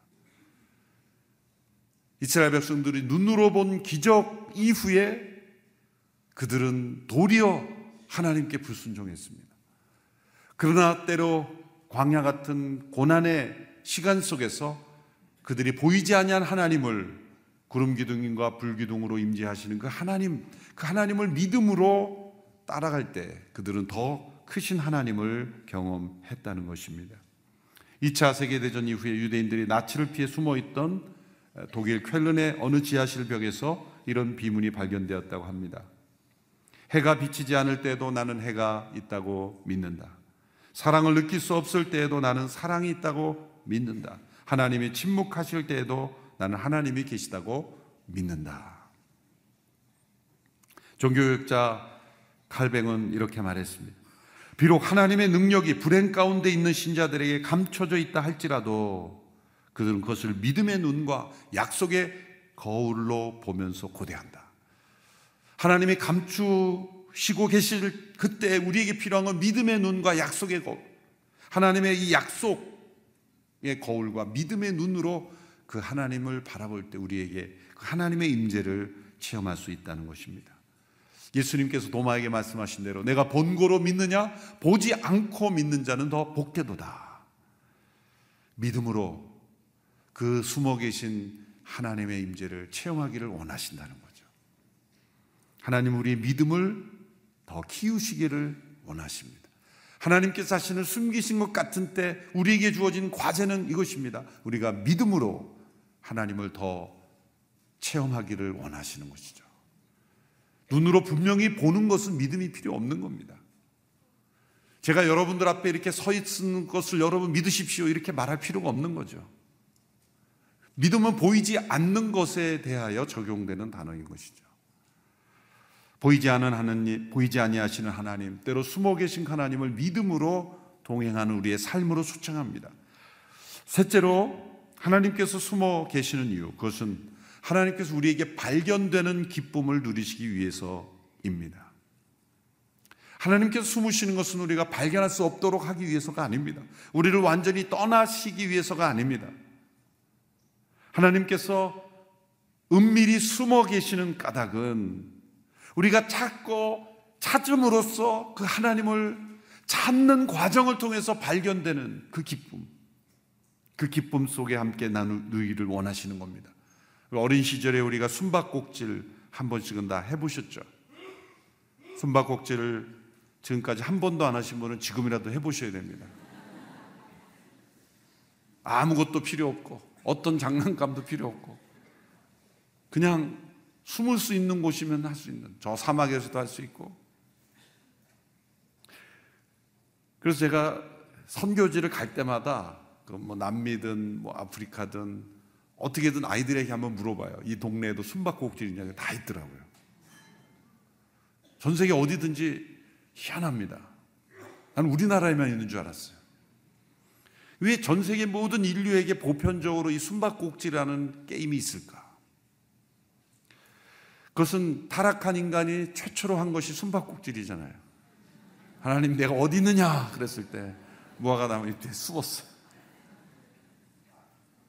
이스라엘 백성들이 눈으로 본 기적 이후에 그들은 도리어 하나님께 불순종했습니다. 그러나 때로 광야 같은 고난의 시간 속에서 그들이 보이지 아니한 하나님을 구름 기둥과 불 기둥으로 임재하시는 그 하나님, 그 하나님을 믿음으로 따라갈 때 그들은 더 크신 하나님을 경험했다는 것입니다. 2차 세계대전 이후에 유대인들이 나치를 피해 숨어 있던 독일 쾰른의 어느 지하실 벽에서 이런 비문이 발견되었다고 합니다. 해가 비치지 않을 때에도 나는 해가 있다고 믿는다. 사랑을 느낄 수 없을 때에도 나는 사랑이 있다고 믿는다. 하나님이 침묵하실 때에도 나는 하나님이 계시다고 믿는다. 종교육자 칼뱅은 이렇게 말했습니다. 비록 하나님의 능력이 불행 가운데 있는 신자들에게 감춰져 있다 할지라도 그들은 그것을 믿음의 눈과 약속의 거울로 보면서 고대한다. 하나님이 감추시고 계실 그때 우리에게 필요한 건 믿음의 눈과 약속의 거울. 하나님의 이 약속의 거울과 믿음의 눈으로 그 하나님을 바라볼 때 우리에게 그 하나님의 임재를 체험할 수 있다는 것입니다. 예수님께서 도마에게 말씀하신 대로 내가 본고로 믿느냐 보지 않고 믿는 자는 더 복되도다. 믿음으로 그 숨어 계신 하나님의 임재를 체험하기를 원하신다는 거죠. 하나님 우리의 믿음을 더 키우시기를 원하십니다. 하나님께서 자신을 숨기신 것 같은 때 우리에게 주어진 과제는 이것입니다. 우리가 믿음으로 하나님을 더 체험하기를 원하시는 것이죠. 눈으로 분명히 보는 것은 믿음이 필요 없는 겁니다. 제가 여러분들 앞에 이렇게 서 있는 것을 여러분 믿으십시오. 이렇게 말할 필요가 없는 거죠. 믿음은 보이지 않는 것에 대하여 적용되는 단어인 것이죠. 보이지 않은 하나님, 보이지 아니하시는 하나님, 때로 숨어 계신 하나님을 믿음으로 동행하는 우리의 삶으로 초청합니다. 셋째로 하나님께서 숨어 계시는 이유, 그것은 하나님께서 우리에게 발견되는 기쁨을 누리시기 위해서입니다. 하나님께서 숨으시는 것은 우리가 발견할 수 없도록 하기 위해서가 아닙니다. 우리를 완전히 떠나시기 위해서가 아닙니다. 하나님께서 은밀히 숨어 계시는 까닭은 우리가 찾고 찾음으로써 그 하나님을 찾는 과정을 통해서 발견되는 그 기쁨, 그 기쁨 속에 함께 나누기를 원하시는 겁니다. 어린 시절에 우리가 숨바꼭질 한 번씩은 다 해보셨죠? 숨바꼭질을 지금까지 한 번도 안 하신 분은 지금이라도 해보셔야 됩니다. 아무것도 필요 없고, 어떤 장난감도 필요 없고, 그냥 숨을 수 있는 곳이면 할 수 있는, 저 사막에서도 할 수 있고. 그래서 제가 선교지를 갈 때마다 그뭐 남미든 뭐 아프리카든 어떻게든 아이들에게 한번 물어봐요. 이 동네에도 숨바꼭질 있냐 다 있더라고요. 전 세계 어디든지 희한합니다. 나는 우리나라에만 있는 줄 알았어요. 왜 전 세계 모든 인류에게 보편적으로 이 숨바꼭질이라는 게임이 있을까? 그것은 타락한 인간이 최초로 한 것이 숨바꼭질이잖아요. 하나님 내가 어디 있느냐 그랬을 때 무화과 나무 잎에 숨었어요.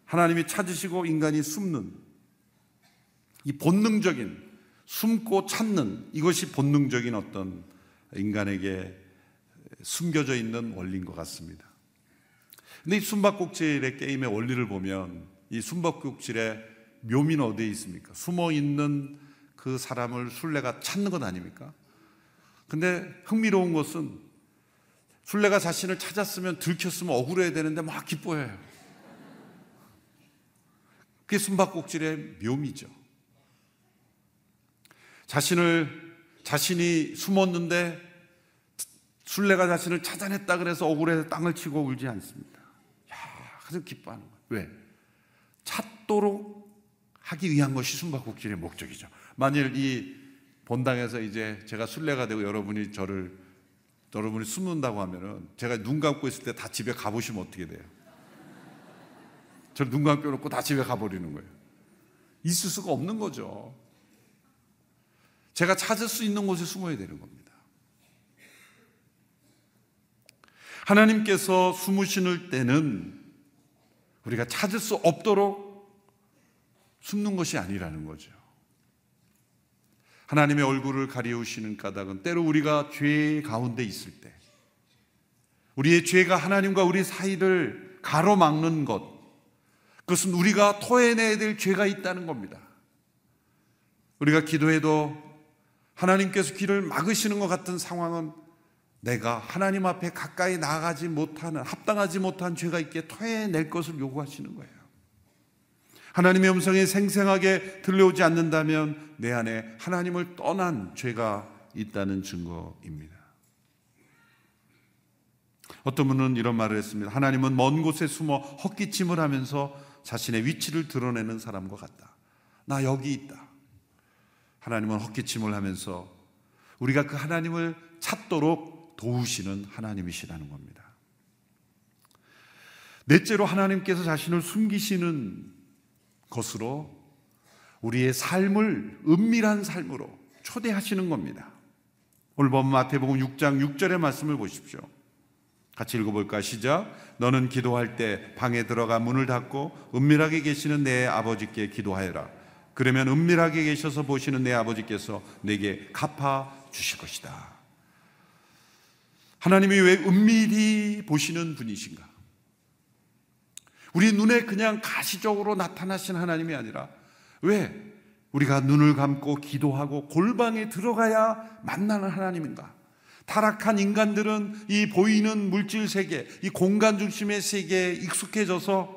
하나님이 찾으시고 인간이 숨는 이 본능적인 숨고 찾는 이것이 본능적인 어떤 인간에게 숨겨져 있는 원리인 것 같습니다. 근데 이 숨바꼭질의 게임의 원리를 보면 이 숨바꼭질의 묘미는 어디에 있습니까? 숨어 있는 그 사람을 술래가 찾는 것 아닙니까? 근데 흥미로운 것은 술래가 자신을 찾았으면 들켰으면 억울해야 되는데 막 기뻐해요. 그게 숨바꼭질의 묘미죠. 자신을 자신이 숨었는데 술래가 자신을 찾아냈다 그래서 억울해서 땅을 치고 울지 않습니다. 야, 아주 기뻐하는 거예요. 왜? 찾도록 하기 위한 것이 숨바꼭질의 목적이죠. 만일 이 본당에서 이제 제가 순례가 되고 여러분이 저를 여러분이 숨는다고 하면은 제가 눈 감고 있을 때 다 집에 가보시면 어떻게 돼요? 저를 눈 감고 놓고 다 집에 가버리는 거예요. 있을 수가 없는 거죠. 제가 찾을 수 있는 곳에 숨어야 되는 겁니다. 하나님께서 숨으시는 때는 우리가 찾을 수 없도록 숨는 것이 아니라는 거죠. 하나님의 얼굴을 가리우시는 까닭은 때로 우리가 죄 가운데 있을 때, 우리의 죄가 하나님과 우리 사이를 가로막는 것, 그것은 우리가 토해내야 될 죄가 있다는 겁니다. 우리가 기도해도 하나님께서 길을 막으시는 것 같은 상황은 내가 하나님 앞에 가까이 나가지 못하는, 합당하지 못한 죄가 있게 토해낼 것을 요구하시는 거예요. 하나님의 음성이 생생하게 들려오지 않는다면 내 안에 하나님을 떠난 죄가 있다는 증거입니다. 어떤 분은 이런 말을 했습니다. 하나님은 먼 곳에 숨어 헛기침을 하면서 자신의 위치를 드러내는 사람과 같다. 나 여기 있다. 하나님은 헛기침을 하면서 우리가 그 하나님을 찾도록 도우시는 하나님이시라는 겁니다. 넷째로 하나님께서 자신을 숨기시는 것으로 우리의 삶을 은밀한 삶으로 초대하시는 겁니다. 오늘 본 마태복음 6장 6절의 말씀을 보십시오. 같이 읽어볼까 시작. 너는 기도할 때 방에 들어가 문을 닫고 은밀하게 계시는 내 아버지께 기도하여라. 그러면 은밀하게 계셔서 보시는 내 아버지께서 내게 갚아 주실 것이다. 하나님이 왜 은밀히 보시는 분이신가? 우리 눈에 그냥 가시적으로 나타나신 하나님이 아니라 왜 우리가 눈을 감고 기도하고 골방에 들어가야 만나는 하나님인가? 타락한 인간들은 이 보이는 물질 세계, 이 공간 중심의 세계에 익숙해져서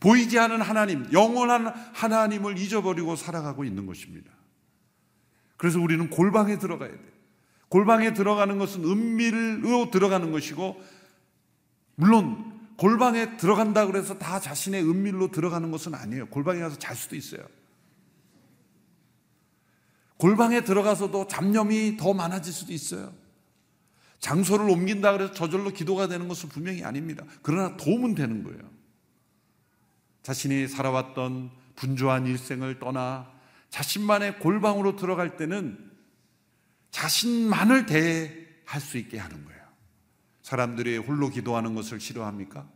보이지 않은 하나님, 영원한 하나님을 잊어버리고 살아가고 있는 것입니다. 그래서 우리는 골방에 들어가야 돼. 골방에 들어가는 것은 은밀로 들어가는 것이고, 물론 골방에 들어간다 그래서 다 자신의 은밀로 들어가는 것은 아니에요. 골방에 가서 잘 수도 있어요. 골방에 들어가서도 잡념이 더 많아질 수도 있어요. 장소를 옮긴다 그래서 저절로 기도가 되는 것은 분명히 아닙니다. 그러나 도움은 되는 거예요. 자신이 살아왔던 분주한 일생을 떠나 자신만의 골방으로 들어갈 때는 자신만을 대할 수 있게 하는 거예요. 사람들이 홀로 기도하는 것을 싫어합니까?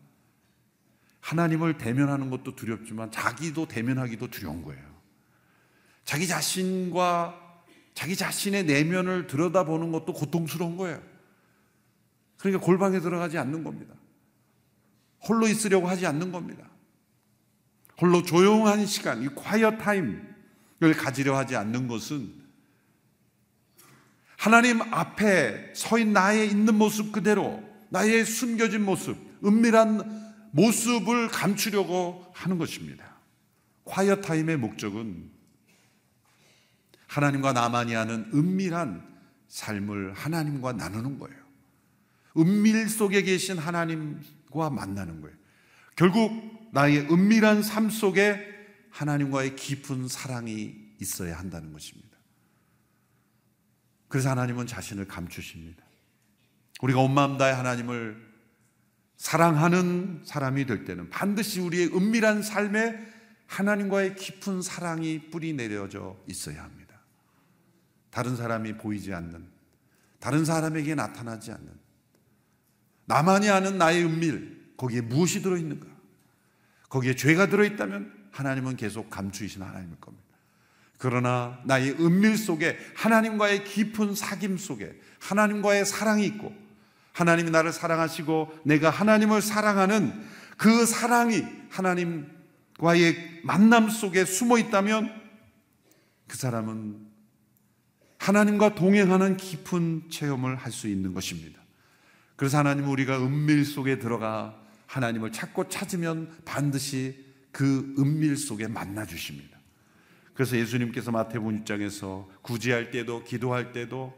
하나님을 대면하는 것도 두렵지만 자기도 대면하기도 두려운 거예요. 자기 자신과 자기 자신의 내면을 들여다보는 것도 고통스러운 거예요. 그러니까 골방에 들어가지 않는 겁니다. 홀로 있으려고 하지 않는 겁니다. 홀로 조용한 시간, 이 quiet time을 가지려 하지 않는 것은 하나님 앞에 서인 나의 있는 모습 그대로 나의 숨겨진 모습, 은밀한 모습을 감추려고 하는 것입니다. quiet time의 목적은 하나님과 나만이 하는 은밀한 삶을 하나님과 나누는 거예요. 은밀 속에 계신 하나님과 만나는 거예요. 결국 나의 은밀한 삶 속에 하나님과의 깊은 사랑이 있어야 한다는 것입니다. 그래서 하나님은 자신을 감추십니다. 우리가 온 마음 다해 하나님을 사랑하는 사람이 될 때는 반드시 우리의 은밀한 삶에 하나님과의 깊은 사랑이 뿌리 내려져 있어야 합니다. 다른 사람이 보이지 않는, 다른 사람에게 나타나지 않는, 나만이 아는 나의 은밀, 거기에 무엇이 들어있는가? 거기에 죄가 들어있다면 하나님은 계속 감추이신 하나님일 겁니다. 그러나 나의 은밀 속에 하나님과의 깊은 사귐 속에 하나님과의 사랑이 있고 하나님이 나를 사랑하시고 내가 하나님을 사랑하는 그 사랑이 하나님과의 만남 속에 숨어 있다면 그 사람은 하나님과 동행하는 깊은 체험을 할 수 있는 것입니다. 그래서 하나님은 우리가 은밀 속에 들어가 하나님을 찾고 찾으면 반드시 그 은밀 속에 만나 주십니다. 그래서 예수님께서 마태복음 6장에서 구제할 때도 기도할 때도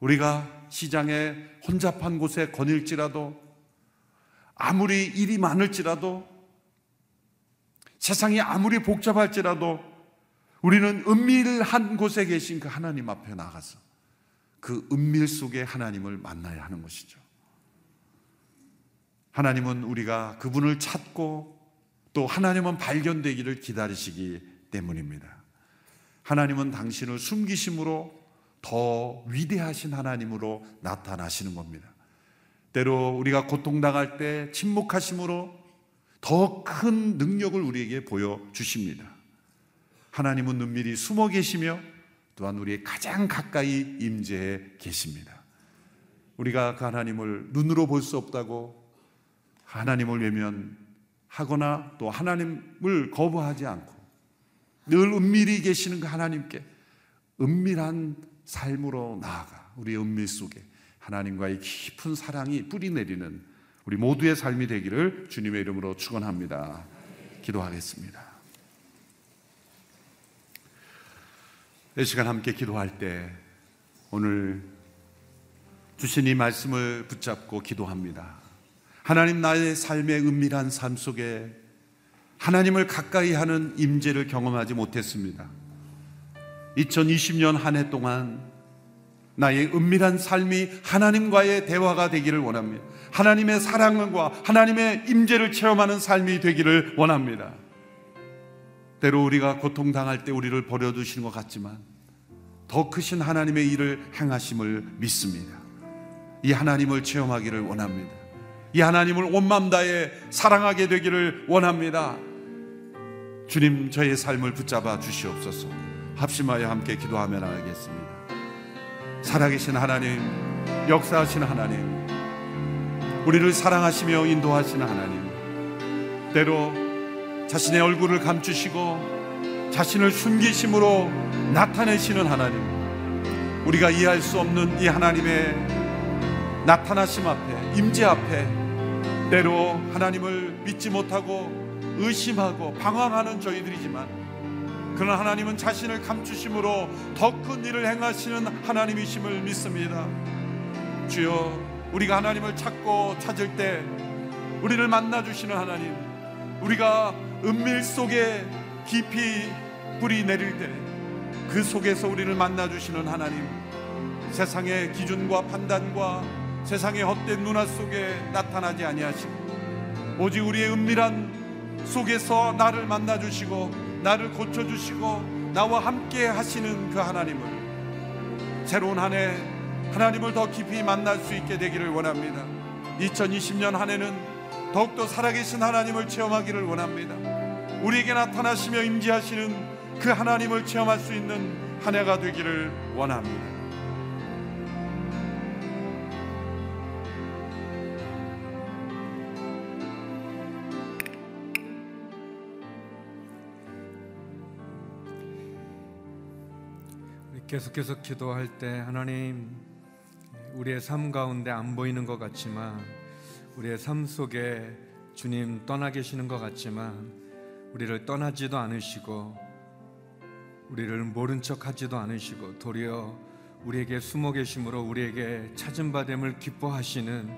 우리가 시장에 혼잡한 곳에 거닐지라도 아무리 일이 많을지라도 세상이 아무리 복잡할지라도 우리는 은밀한 곳에 계신 그 하나님 앞에 나가서 그 은밀 속에 하나님을 만나야 하는 것이죠. 하나님은 우리가 그분을 찾고 또 하나님은 발견되기를 기다리시기 때문입니다. 하나님은 당신을 숨기심으로 더 위대하신 하나님으로 나타나시는 겁니다. 때로 우리가 고통당할 때 침묵하심으로 더 큰 능력을 우리에게 보여주십니다. 하나님은 은밀히 숨어 계시며 또한 우리의 가장 가까이 임재해 계십니다. 우리가 그 하나님을 눈으로 볼 수 없다고 하나님을 외면하거나 또 하나님을 거부하지 않고 늘 은밀히 계시는 그 하나님께 은밀한 삶으로 나아가 우리의 은밀 속에 하나님과의 깊은 사랑이 뿌리내리는 우리 모두의 삶이 되기를 주님의 이름으로 축원합니다. 기도하겠습니다. 이 시간 함께 기도할 때 오늘 주신 이 말씀을 붙잡고 기도합니다. 하나님 나의 삶의 은밀한 삶 속에 하나님을 가까이 하는 임재를 경험하지 못했습니다. 2020년 한 해 동안 나의 은밀한 삶이 하나님과의 대화가 되기를 원합니다. 하나님의 사랑과 하나님의 임재를 체험하는 삶이 되기를 원합니다. 때로 우리가 고통당할 때 우리를 버려두시는 것 같지만 더 크신 하나님의 일을 행하심을 믿습니다. 이 하나님을 체험하기를 원합니다. 이 하나님을 온 맘 다해 사랑하게 되기를 원합니다. 주님 저의 삶을 붙잡아 주시옵소서. 합심하여 함께 기도하며 나가겠습니다. 살아계신 하나님, 역사하신 하나님, 우리를 사랑하시며 인도하시는 하나님, 때로 자신의 얼굴을 감추시고 자신을 숨기심으로 나타내시는 하나님 우리가 이해할 수 없는 이 하나님의 나타나심 앞에 임재 앞에 때로 하나님을 믿지 못하고 의심하고 방황하는 저희들이지만 그러나 하나님은 자신을 감추심으로 더 큰 일을 행하시는 하나님이심을 믿습니다. 주여, 우리가 하나님을 찾고 찾을 때 우리를 만나 주시는 하나님, 우리가 은밀 속에 깊이 뿌리 내릴 때 그 속에서 우리를 만나 주시는 하나님, 세상의 기준과 판단과 세상의 헛된 문화 속에 나타나지 아니하시고 오직 우리의 은밀한 속에서 나를 만나 주시고 나를 고쳐 주시고 나와 함께 하시는 그 하나님을 새로운 한 해 하나님을 더 깊이 만날 수 있게 되기를 원합니다. 2020년 한 해는 더욱더 살아계신 하나님을 체험하기를 원합니다. 우리에게 나타나시며 임재하시는 그 하나님을 체험할 수 있는 한 해가 되기를 원합니다. 계속해서 기도할 때 하나님 우리의 삶 가운데 안 보이는 것 같지만 우리의 삶 속에 주님 떠나 계시는 것 같지만 우리를 떠나지도 않으시고 우리를 모른 척 하지도 않으시고 도리어 우리에게 숨어 계심으로 우리에게 찾은 바 됨을 기뻐하시는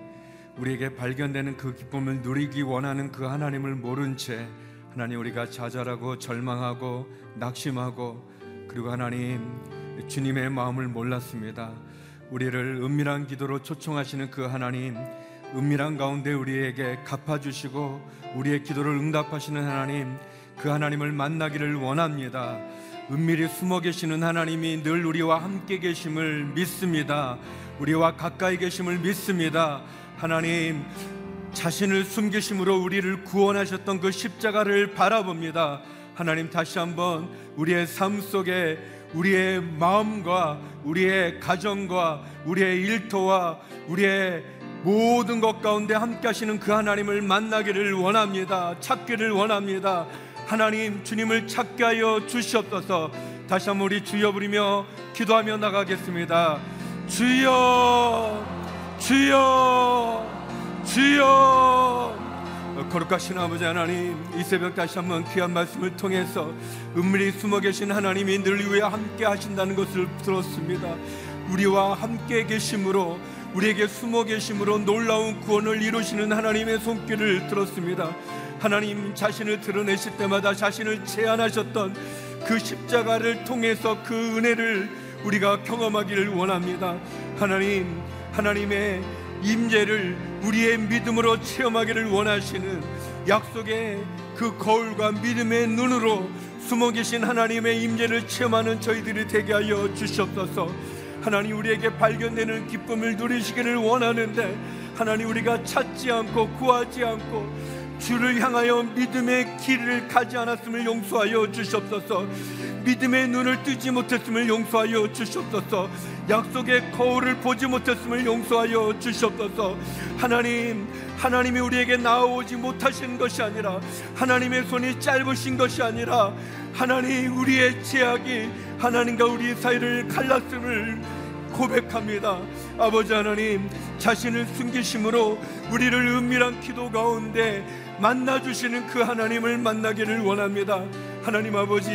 우리에게 발견되는 그 기쁨을 누리기 원하는 그 하나님을 모른 채 하나님 우리가 좌절하고 절망하고 낙심하고 그리고 하나님 주님의 마음을 몰랐습니다. 우리를 은밀한 기도로 초청하시는 그 하나님, 은밀한 가운데 우리에게 갚아주시고 우리의 기도를 응답하시는 하나님, 그 하나님을 만나기를 원합니다. 은밀히 숨어 계시는 하나님이 늘 우리와 함께 계심을 믿습니다. 우리와 가까이 계심을 믿습니다. 하나님, 자신을 숨기심으로 우리를 구원하셨던 그 십자가를 바라봅니다. 하나님 다시 한번 우리의 삶 속에 우리의 마음과 우리의 가정과 우리의 일터와 우리의 모든 것 가운데 함께 하시는 그 하나님을 만나기를 원합니다. 찾기를 원합니다. 하나님 주님을 찾게 하여 주시옵소서. 다시 한번 우리 주여 부리며 기도하며 나가겠습니다. 주여 주여 주여 거룩하신 아버지 하나님 이 새벽 다시 한번 귀한 말씀을 통해서 은밀히 숨어 계신 하나님이 늘 위에 함께 하신다는 것을 들었습니다. 우리와 함께 계심으로 우리에게 숨어 계심으로 놀라운 구원을 이루시는 하나님의 손길을 들었습니다. 하나님 자신을 드러내실 때마다 자신을 제안하셨던 그 십자가를 통해서 그 은혜를 우리가 경험하기를 원합니다. 하나님 하나님의 임재를 우리의 믿음으로 체험하기를 원하시는 약속의 그 거울과 믿음의 눈으로 숨어 계신 하나님의 임재를 체험하는 저희들이 되게 하여 주시옵소서. 하나님 우리에게 발견되는 기쁨을 누리시기를 원하는데 하나님 우리가 찾지 않고 구하지 않고 주를 향하여 믿음의 길을 가지 않았음을 용서하여 주시옵소서. 믿음의 눈을 뜨지 못했음을 용서하여 주시옵소서. 약속의 거울을 보지 못했음을 용서하여 주시옵소서. 하나님, 하나님이 우리에게 나오지 못하신 것이 아니라 하나님의 손이 짧으신 것이 아니라 하나님 우리의 제약이 하나님과 우리 사이를 갈랐음을 고백합니다. 아버지 하나님, 자신을 숨기심으로 우리를 은밀한 기도 가운데 만나 주시는 그 하나님을 만나기를 원합니다. 하나님 아버지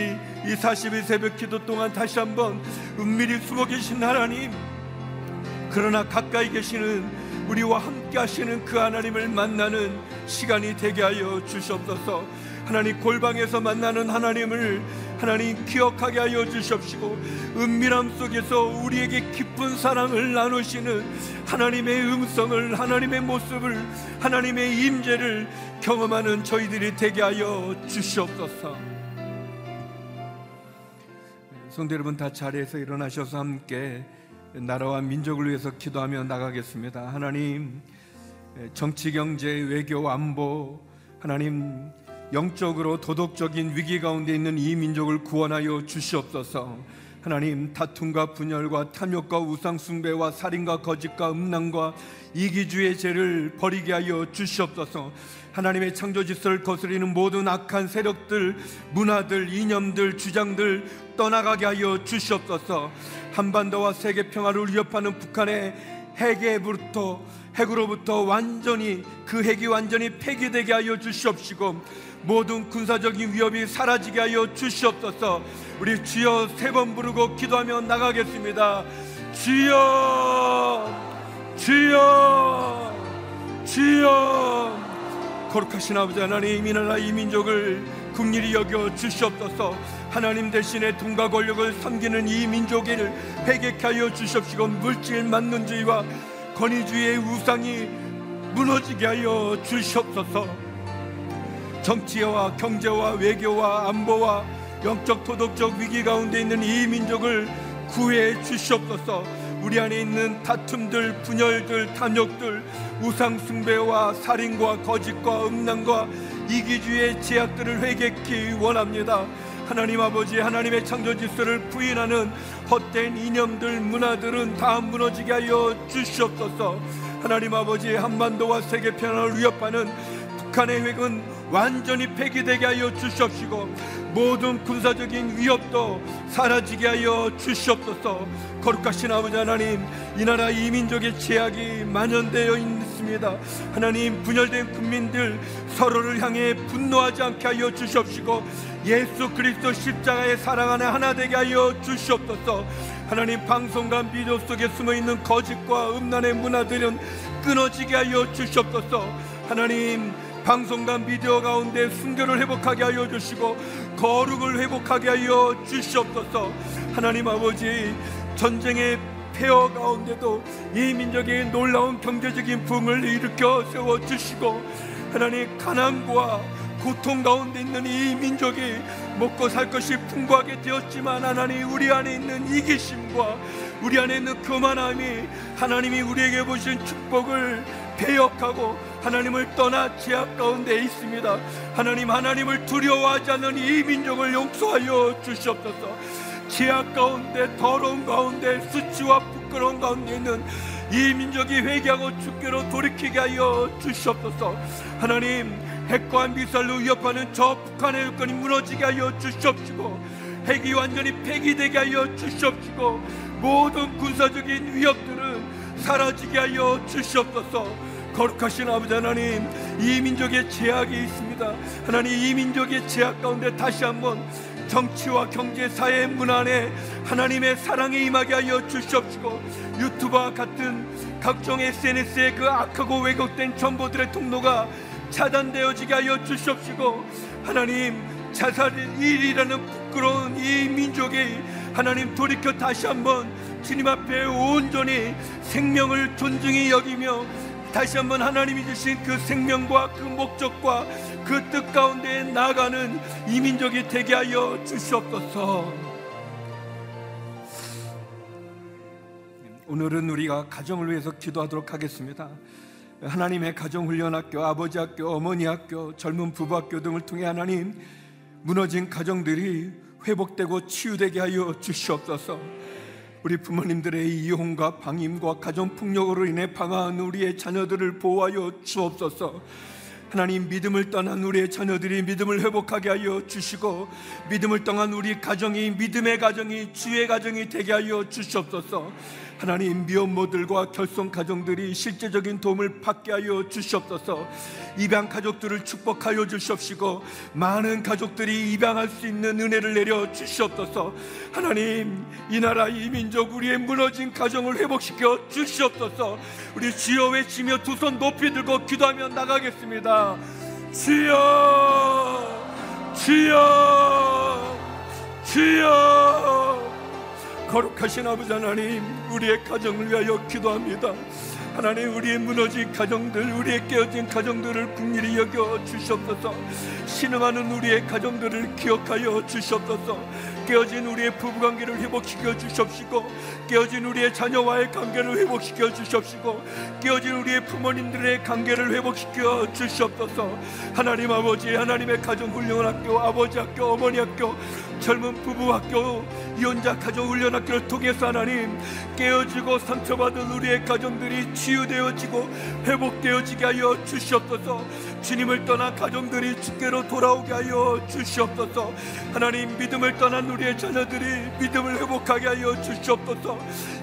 이 40일 새벽 기도 동안 다시 한번 은밀히 숨어 계신 하나님 그러나 가까이 계시는 우리와 함께 하시는 그 하나님을 만나는 시간이 되게 하여 주시옵소서 하나님 골방에서 만나는 하나님을 하나님 기억하게 하여 주시옵시고 은밀함 속에서 우리에게 깊은 사랑을 나누시는 하나님의 음성을 하나님의 모습을 하나님의 임재를 경험하는 저희들이 되게 하여 주시옵소서. 성도 여러분 다 자리에서 일어나셔서 함께 나라와 민족을 위해서 기도하며 나가겠습니다. 하나님 정치 경제 외교 안보 하나님 영적으로 도덕적인 위기 가운데 있는 이 민족을 구원하여 주시옵소서. 하나님 다툼과 분열과 탐욕과 우상 숭배와 살인과 거짓과 음란과 이기주의 죄를 버리게 하여 주시옵소서. 하나님의 창조 질서를 거스리는 모든 악한 세력들, 문화들, 이념들, 주장들 떠나가게 하여 주시옵소서. 한반도와 세계 평화를 위협하는 북한의 핵에부터 핵으로부터 완전히 그 핵이 완전히 폐기되게 하여 주시옵시고 모든 군사적인 위협이 사라지게 하여 주시옵소서. 우리 주여 세 번 부르고 기도하며 나가겠습니다. 주여, 주여, 주여. 거룩하신 아버지 하나님 이 나라 이 민족을 국리이 여겨 주시옵소서 하나님 대신에 돈과 권력을 섬기는 이 민족을 회개케 하여 주시옵시고 물질 만능주의와 권위주의의 우상이 무너지게 하여 주시옵소서 정치와 경제와 외교와 안보와 영적 도덕적 위기 가운데 있는 이 민족을 구해 주시옵소서. 우리 안에 있는 다툼들 분열들 탐욕들 우상 숭배와 살인과 거짓과 음란과 이기주의 제약들을 회개케 원합니다. 하나님 아버지 하나님의 창조 질서를 부인하는 헛된 이념들 문화들은 다 무너지게 하여 주시옵소서. 하나님 아버지 한반도와 세계 평화를 위협하는 북한의 핵은 완전히 폐기되게 하여 주시옵시고 모든 군사적인 위협도 사라지게 하여 주시옵소서. 거룩하신 아버지 하나님 이 나라 이민족의 제약이 만연되어 있습니다. 하나님 분열된 국민들 서로를 향해 분노하지 않게 하여 주시옵시고 예수 그리스도 십자가의 사랑 안에 하나 되게 하여 주시옵소서. 하나님 방송과 비디오 속에 숨어있는 거짓과 음란의 문화들은 끊어지게 하여 주시옵소서. 하나님 방송과 미디어 가운데 순결을 회복하게 하여 주시고 거룩을 회복하게 하여 주시옵소서. 하나님 아버지 전쟁의 폐허 가운데도 이 민족의 놀라운 경제적인 붕을 일으켜 세워 주시고 하나님 가난과 고통 가운데 있는 이 민족이 먹고 살 것이 풍부하게 되었지만 하나님 우리 안에 있는 이기심과 우리 안에 있는 교만함이 하나님이 우리에게 보신 축복을 배역하고 하나님을 떠나 제약 가운데 있습니다. 하나님 하나님을 두려워하지 않는 이 민족을 용서하여 주시옵소서. 제약 가운데 더러운 가운데 수치와 부끄러운 가운데 있는 이 민족이 회개하고 주께로 돌이키게 하여 주시옵소서. 하나님 핵과 미사일로 위협하는 저 북한의 여건이 무너지게 하여 주시옵시고 핵이 완전히 폐기되게 하여 주시옵시고 모든 군사적인 위협들은 사라지게 하여 주시옵소서. 거룩하신 아버지 하나님 이 민족의 제약이 있습니다. 하나님 이 민족의 제약 가운데 다시 한번 정치와 경제 사회 문안에 하나님의 사랑에 임하게 하여 주시옵시고 유튜브와 같은 각종 SNS의 그 악하고 왜곡된 정보들의 통로가 차단되어지게 하여 주시옵시고 하나님 자살 일이라는 부끄러운 이 민족의 하나님 돌이켜 다시 한번 주님 앞에 온전히 생명을 존중히 여기며 다시 한번 하나님이 주신 그 생명과 그 목적과 그 뜻 가운데 나가는 이민족이 되게 하여 주시옵소서. 오늘은 우리가 가정을 위해서 기도하도록 하겠습니다. 하나님의 가정훈련학교, 아버지 학교, 어머니 학교, 젊은 부부 학교 등을 통해 하나님 무너진 가정들이 회복되고 치유되게 하여 주시옵소서. 우리 부모님들의 이혼과 방임과 가정 폭력으로 인해 방황한 우리의 자녀들을 보호하여 주옵소서. 하나님 믿음을 떠난 우리의 자녀들이 믿음을 회복하게 하여 주시고 믿음을 떠난 우리 가정이 믿음의 가정이 주의 가정이 되게 하여 주시옵소서. 하나님 미혼모들과 결손 가정들이 실제적인 도움을 받게 하여 주시옵소서. 입양 가족들을 축복하여 주시옵시고 많은 가족들이 입양할 수 있는 은혜를 내려 주시옵소서. 하나님 이 나라 이 민족 우리의 무너진 가정을 회복시켜 주시옵소서. 우리 주여 외치며 두 손 높이 들고 기도하며 나가겠습니다. 주여 주여 주여 거룩하신 아버지 하나님 우리의 가정을 위하여 기도합니다. 하나님 우리의 무너진 가정들 우리의 깨어진 가정들을 국리히 여겨 주시옵소서. 신음하는 우리의 가정들을 기억하여 주시옵소서 깨어진 우리의 부부관계를 회복시켜 주시옵시고 깨어진 우리의 자녀와의 관계를 회복시켜 주시옵시고 깨어진 우리의 부모님들의 관계를 회복시켜 주시옵소서. 하나님 아버지 하나님의 가정 훈련 학교 아버지 학교 어머니 학교 젊은 부부 학교 이혼자 가정 훈련 학교를 통해서 하나님 깨어지고 상처받은 우리의 가정들이 치유되어지고 회복되어지게 하여 주시옵소서 주님을 떠난 가정들이 주께로 돌아오게 하여 주시옵소서. 하나님 믿음을 떠난 우리의 자녀들이 믿음을 회복하게 하여 주시옵소서.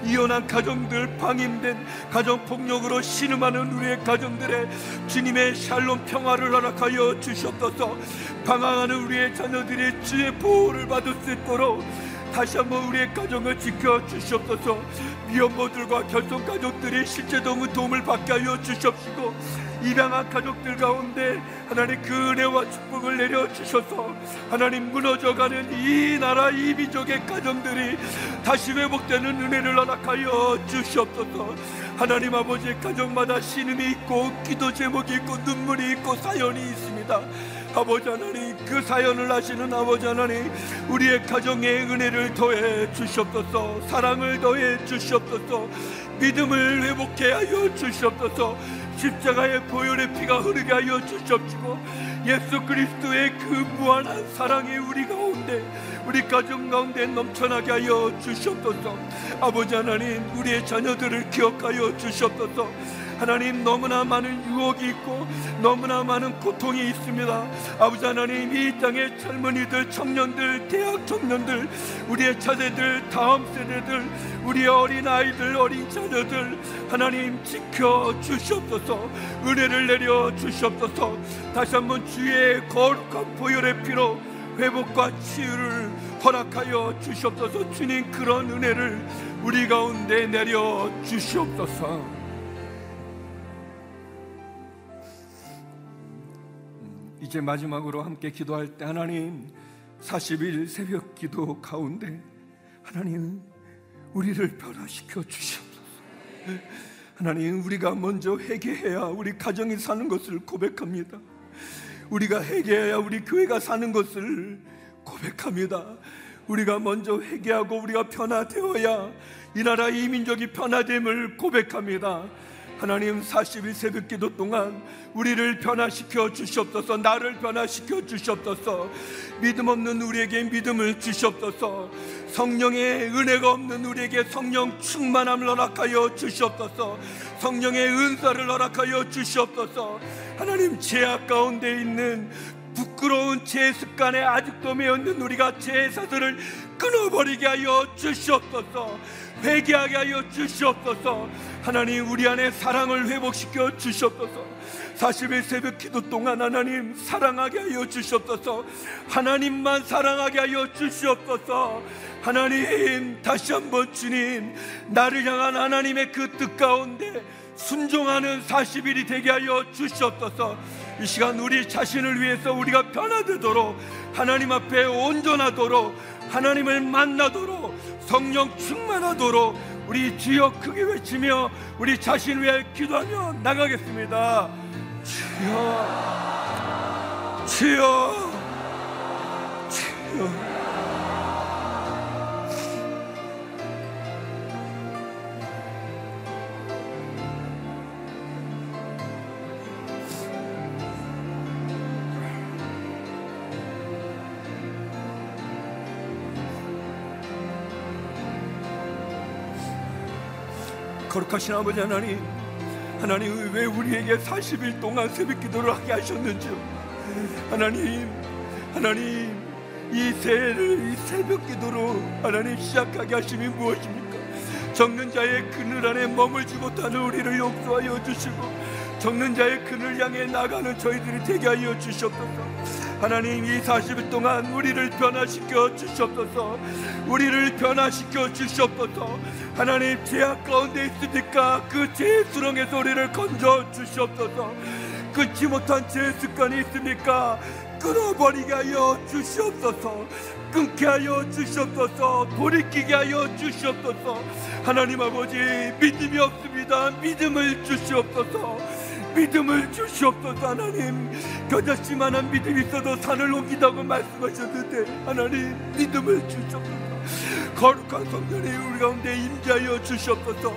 이혼한 가정들 방임된 가정폭력으로 신음하는 우리의 가정들의 주님의 샬롬 평화를 허락하여 주시옵소서. 방황하는 우리의 자녀들이 주의 보호를 받을 수 있도록 다시 한번 우리의 가정을 지켜 주시옵소서. 미혼모들과 결손 가족들이 실제적인 도움을 받게 하여 주시옵시고 입양한 가족들 가운데 하나님 그 은혜와 축복을 내려 주셔서 하나님 무너져가는 이 나라 이 민족의 가정들이 다시 회복되는 은혜를 허락하여 주시옵소서. 하나님 아버지 가정마다 신음이 있고 기도 제목이 있고 눈물이 있고 사연이 있습니다. 아버지 하나님 그 사연을 하시는 아버지 하나님 우리의 가정에 은혜를 더해 주시옵소서 사랑을 더해 주시옵소서 믿음을 회복해 하여 주시옵소서 십자가의 보혈의 피가 흐르게 하여 주시옵시고 예수 그리스도의 그 무한한 사랑이 우리 가운데 우리 가정 가운데 넘쳐나게 하여 주시옵소서. 아버지 하나님 우리의 자녀들을 기억하여 주시옵소서 하나님 너무나 많은 유혹이 있고 너무나 많은 고통이 있습니다. 아버지 하나님 이 땅의 젊은이들, 청년들, 대학 청년들, 우리의 차세들, 다음 세대들, 우리의 어린 아이들, 어린 자녀들 하나님 지켜 주시옵소서. 은혜를 내려 주시옵소서. 다시 한번 주의 거룩한 보혈의 피로 회복과 치유를 허락하여 주시옵소서. 주님 그런 은혜를 우리 가운데 내려 주시옵소서. 이제 마지막으로 함께 기도할 때 하나님 40일 새벽 기도 가운데 하나님 우리를 변화시켜 주시옵소서. 하나님 우리가 먼저 회개해야 우리 가정이 사는 것을 고백합니다. 우리가 회개해야 우리 교회가 사는 것을 고백합니다. 우리가 먼저 회개하고 우리가 변화되어야 이 나라 이 민족이 변화됨을 고백합니다. 하나님 40일 새벽 기도 동안 우리를 변화시켜 주시옵소서 나를 변화시켜 주시옵소서 믿음 없는 우리에게 믿음을 주시옵소서 성령의 은혜가 없는 우리에게 성령 충만함을 허락하여 주시옵소서 성령의 은사를 허락하여 주시옵소서. 하나님 죄악 가운데 있는 부끄러운 제 습관에 아직도 매었는 우리가 제 사슬을 끊어버리게 하여 주시옵소서 회개하게 하여 주시옵소서 하나님 우리 안에 사랑을 회복시켜 주시옵소서. 40일 새벽 기도 동안 하나님 사랑하게 하여 주시옵소서. 하나님만 사랑하게 하여 주시옵소서. 하나님 다시 한번 주님 나를 향한 하나님의 그 뜻 가운데 순종하는 40일이 되게 하여 주시옵소서. 이 시간 우리 자신을 위해서 우리가 변화되도록 하나님 앞에 온전하도록 하나님을 만나도록 성령 충만하도록 우리 주여 크게 외치며 우리 자신 위해 기도하며 나가겠습니다. 주여, 주여, 주여. 거룩하신 아버지 하나님 하나님 왜 우리에게 40일 동안 새벽 기도를 하게 하셨는지 하나님 하나님 이 새해를 이 새벽 기도로 하나님 시작하게 하심이 무엇입니까? 적는 자의 그늘 안에 머물지 못하는 우리를 용서하여 주시고 적는 자의 그늘 향해 나가는 저희들이 되게 하여 주시옵소서 하나님 이 40일 동안 우리를 변화시켜 주시옵소서. 우리를 변화시켜 주시옵소서. 하나님 죄악 가운데 있으니까 그 죄의 수렁의 소리를 건져 주시옵소서. 끊지 못한 죄 습관이 있습니까 끊어버리게 하여 주시옵소서. 끊게 하여 주시옵소서. 돌이키게 하여 주시옵소서. 하나님 아버지 믿음이 없습니다. 믿음을 주시옵소서 믿음을 주시옵소서 하나님. 겨자씨만한 믿음이 있어도 산을 옮기다고 말씀하셨는데 하나님 믿음을 주시옵소서. 거룩한 성령이 우리 가운데 임재하여 주시옵소서.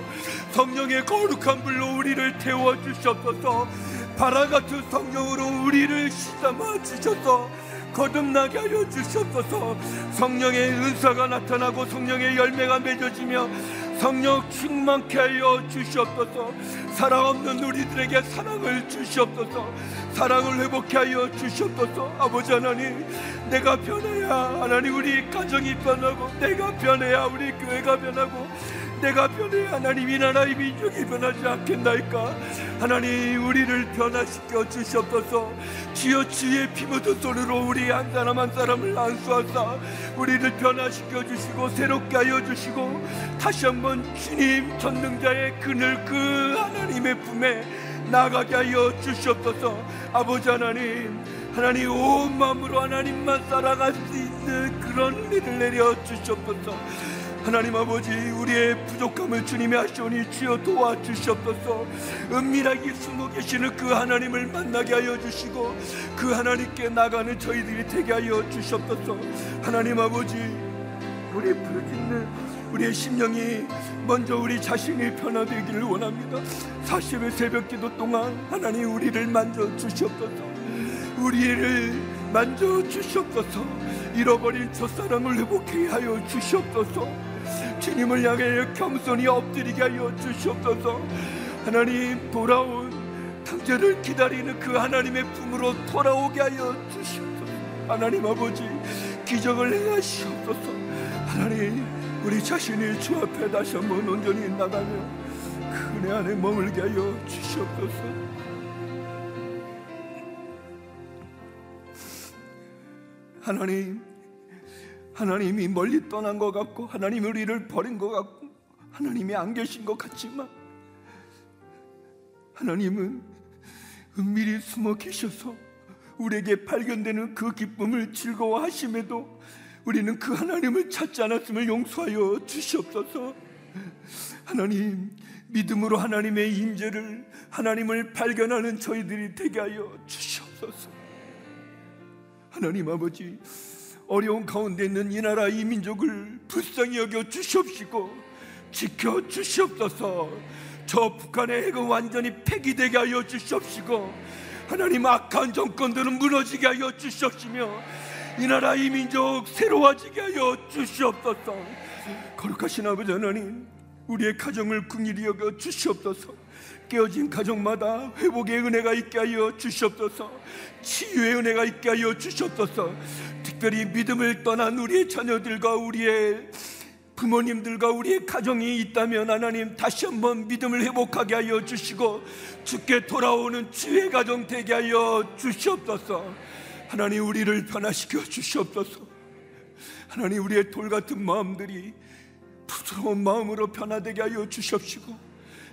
성령의 거룩한 불로 우리를 태워 주시옵소서. 바라 같은 성령으로 우리를 씻어마 주셔서 거듭나게 하여 주시옵소서. 성령의 은사가 나타나고 성령의 열매가 맺어지며 성령 충만케 하여 주시옵소서. 사랑 없는 우리들에게 사랑을 주시옵소서. 사랑을 회복케 하여 주시옵소서. 아버지 하나님 내가 변해야 하나님 우리 가정이 변하고 내가 변해야 우리 교회가 변하고 내가 변해야 하나님 이 나라의 민족이 변하지 않겠나이까? 하나님 우리를 변화시켜 주시옵소서. 주여 주의 피 묻은 손으로 우리 한 사람 한 사람을 안수하사 우리를 변화시켜 주시고 새롭게 하여 주시고 다시 한번 주님 전능자의 그늘 그 하나님의 품에 나가게 하여 주시옵소서. 아버지 하나님 하나님 온 마음으로 하나님만 살아갈 수 있는 그런 은혜를 내려 주시옵소서 하나님 아버지 우리의 부족함을 주님이 하시오니 주여 도와주시옵소서. 은밀하게 숨어 계시는 그 하나님을 만나게 하여 주시고 그 하나님께 나가는 저희들이 되게 하여 주시옵소서. 하나님 아버지 우리 부르짖는 우리의 심령이 먼저 우리 자신이 변화되기를 원합니다. 40의 새벽 기도 동안 하나님 우리를 만져 주시옵소서. 우리를 만져 주시옵소서. 잃어버린 첫사랑을 회복해 하여 주시옵소서 주님을 향해 겸손히 엎드리게 하여 주시옵소서. 하나님 돌아온 당자를 기다리는 그 하나님의 품으로 돌아오게 하여 주시옵소서. 하나님 아버지 기적을 행하시옵소서. 하나님 우리 자신이 주 앞에 다시 한번 온전히 나가며 그 은혜 안에 머물게 하여 주시옵소서. 하나님 하나님이 멀리 떠난 것 같고 하나님이 우리를 버린 것 같고 하나님이 안 계신 것 같지만 하나님은 은밀히 숨어 계셔서 우리에게 발견되는 그 기쁨을 즐거워하심에도 우리는 그 하나님을 찾지 않았음을 용서하여 주시옵소서. 하나님 믿음으로 하나님의 임재를 하나님을 발견하는 저희들이 되게 하여 주시옵소서. 하나님 아버지 어려운 가운데 있는 이 나라 이 민족을 불쌍히 여겨 주시옵시고 지켜 주시옵소서. 저 북한의 핵은 완전히 폐기되게 하여 주시옵시고 하나님 악한 정권들은 무너지게 하여 주시옵시며 이 나라 이 민족 새로워지게 하여 주시옵소서. 거룩하신 아버지 하나님 우리의 가정을 궁일히 여겨 주시옵소서. 깨어진 가정마다 회복의 은혜가 있게 하여 주시옵소서 치유의 은혜가 있게 하여 주시옵소서 특별히 믿음을 떠난 우리의 자녀들과 우리의 부모님들과 우리의 가정이 있다면 하나님 다시 한번 믿음을 회복하게 하여 주시고 주께 돌아오는 주의 가정 되게 하여 주시옵소서. 하나님 우리를 변화시켜 주시옵소서. 하나님 우리의 돌 같은 마음들이 부드러운 마음으로 변화되게 하여 주시옵시고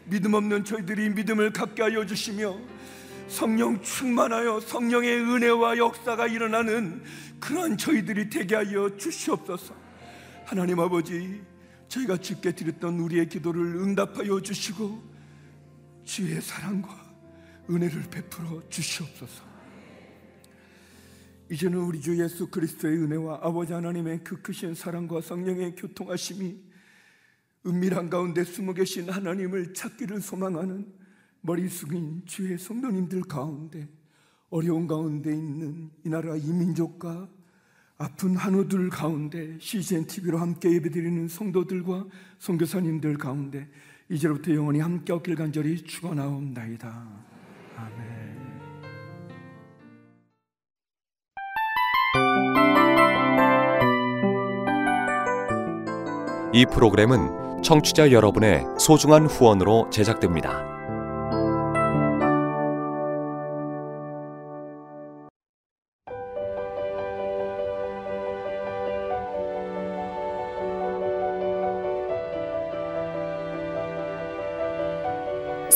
믿음 없는 저희들이 믿음을 갖게 하여 주시며 성령 충만하여 성령의 은혜와 역사가 일어나는 그러한 저희들이 되게 하여 주시옵소서. 하나님 아버지, 저희가 주께 드렸던 우리의 기도를 응답하여 주시고 주의 사랑과 은혜를 베풀어 주시옵소서. 이제는 우리 주 예수 그리스도의 은혜와 아버지 하나님의 그 크신 사랑과 성령의 교통하심이 은밀한 가운데 숨어 계신 하나님을 찾기를 소망하는 머리 숙인 주의 성도님들 가운데 어려운 가운데 있는 이 나라 이민족과 아픈 한우들 가운데 CGN TV로 함께 예배드리는 성도들과 선교사님들 가운데 이제부터 영원히 함께 얻길 간절히 축원하옵나이다. 아멘. 이 프로그램은 청취자 여러분의 소중한 후원으로 제작됩니다.